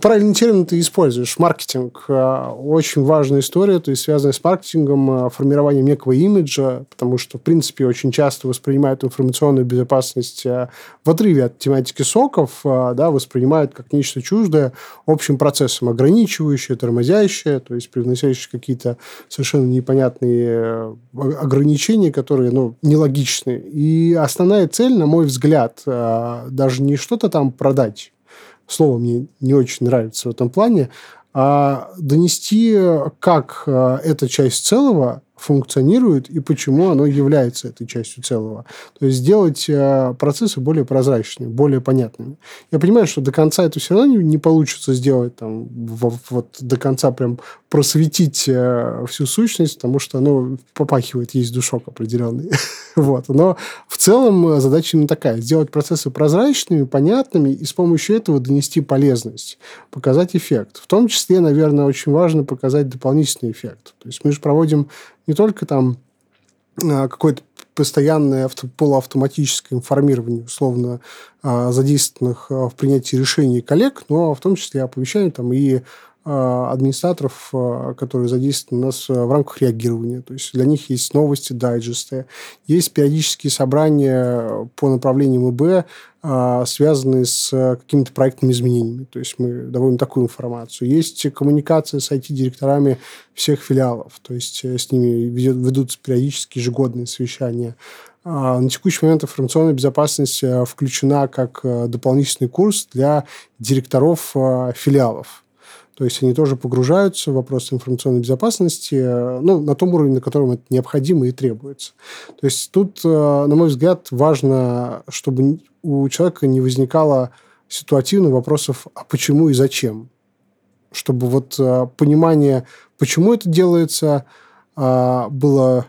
правильный термин ты используешь. Маркетинг. А, очень важная история, то есть связанная с маркетингом, а, формированием некого имиджа, потому что, в принципе, очень часто воспринимают информационную безопасность а, в отрыве от тематики соков, да, воспринимают как нечто чуждое общим процессом, ограничивающее, тормозящее, то есть привносящее какие-то совершенно непонятные ограничения, которые ну, нелогичные интересны. И основная цель, на мой взгляд, э, даже не что-то там продать, слово мне не очень нравится в этом плане, а донести, как э, эта часть целого функционирует и почему оно является этой частью целого. То есть сделать э, процессы более прозрачными, более понятными. Я понимаю, что до конца это все равно не получится сделать там, вот до конца прям просветить э, всю сущность, потому что оно попахивает, есть душок определенный. вот. Но в целом задача именно такая. Сделать процессы прозрачными, понятными и с помощью этого донести полезность, показать эффект. В том числе, наверное, очень важно показать дополнительный эффект. То есть мы же проводим не только там а, какое-то постоянное авто, полуавтоматическое информирование, условно, а, задействованных а, в принятии решений коллег, но в том числе оповещаем там и администраторов, которые задействованы у нас в рамках реагирования. То есть для них есть новости, дайджесты, есть периодические собрания по направлениям ИБ, связанные с э, какими-то проектными изменениями. То есть мы доводим такую информацию. Есть коммуникация с IT-директорами всех филиалов. То есть э, с ними ведутся периодически ежегодные совещания. А, на текущий момент информационная безопасность э, включена как дополнительный курс для директоров филиалов. То есть они тоже погружаются в вопросы информационной безопасности ну, на том уровне, на котором это необходимо и требуется. То есть тут, на мой взгляд, важно, чтобы у человека не возникало ситуативно вопросов, а почему и зачем. Чтобы вот а, понимание, почему это делается, а, было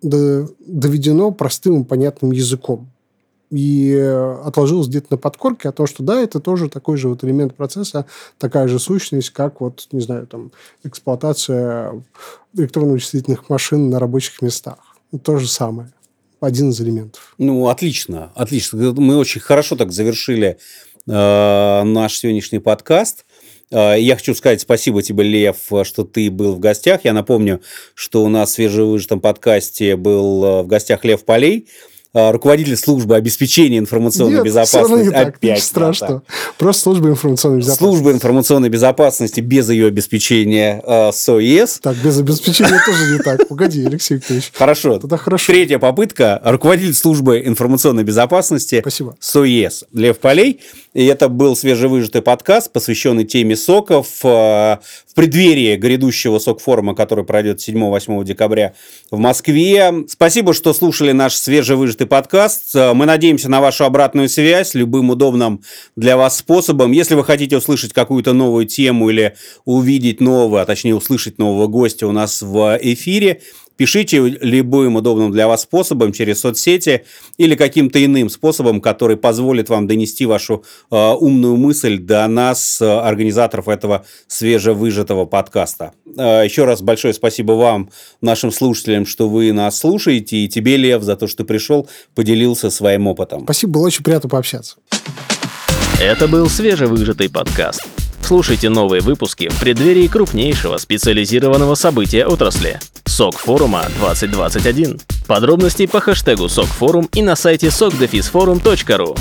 доведено простым и понятным языком. И отложилось где-то на подкорке о том, что да, это тоже такой же вот элемент процесса, такая же сущность, как вот, не знаю, там, эксплуатация электронно-вычислительных машин на рабочих местах. То же самое. Один из элементов. Ну, отлично, отлично. Мы очень хорошо так завершили э, наш сегодняшний подкаст. Э, я хочу сказать спасибо тебе, Лев, что ты был в гостях. Я напомню, что у нас в свежевыжатом подкасте был э, в гостях Лев Полей, руководитель службы обеспечения информационной Нет, безопасности. Не так, Опять страшно. Да. Просто служба информационной безопасности. Служба информационной безопасности без ее обеспечения э, СОИС. Так, без обеспечения тоже не так. Погоди, Алексей Викторович. Хорошо. Тогда хорошо. Третья попытка. Руководитель службы информационной безопасности Спасибо. СОИС Лев Полей. И это был свежевыжатый подкаст, посвященный теме соков э, в преддверии грядущего сок-форума, который пройдет 7-8 декабря в Москве. Спасибо, что слушали наш свежевыжатый подкаст. Э, мы надеемся на вашу обратную связь любым удобным для вас способом. Если вы хотите услышать какую-то новую тему или увидеть нового, а точнее услышать нового гостя у нас в эфире, Пишите любым удобным для вас способом через соцсети или каким-то иным способом, который позволит вам донести вашу э, умную мысль до нас, э, организаторов этого свежевыжатого подкаста. Э, еще раз большое спасибо вам, нашим слушателям, что вы нас слушаете, и тебе, Лев, за то, что пришел, поделился своим опытом. Спасибо, было очень приятно пообщаться. Это был свежевыжатый подкаст. Слушайте новые выпуски в преддверии крупнейшего специализированного события отрасли – СОК форума 2021. Подробности по хэштегу СОК форум и на сайте sokdefisforum.ru.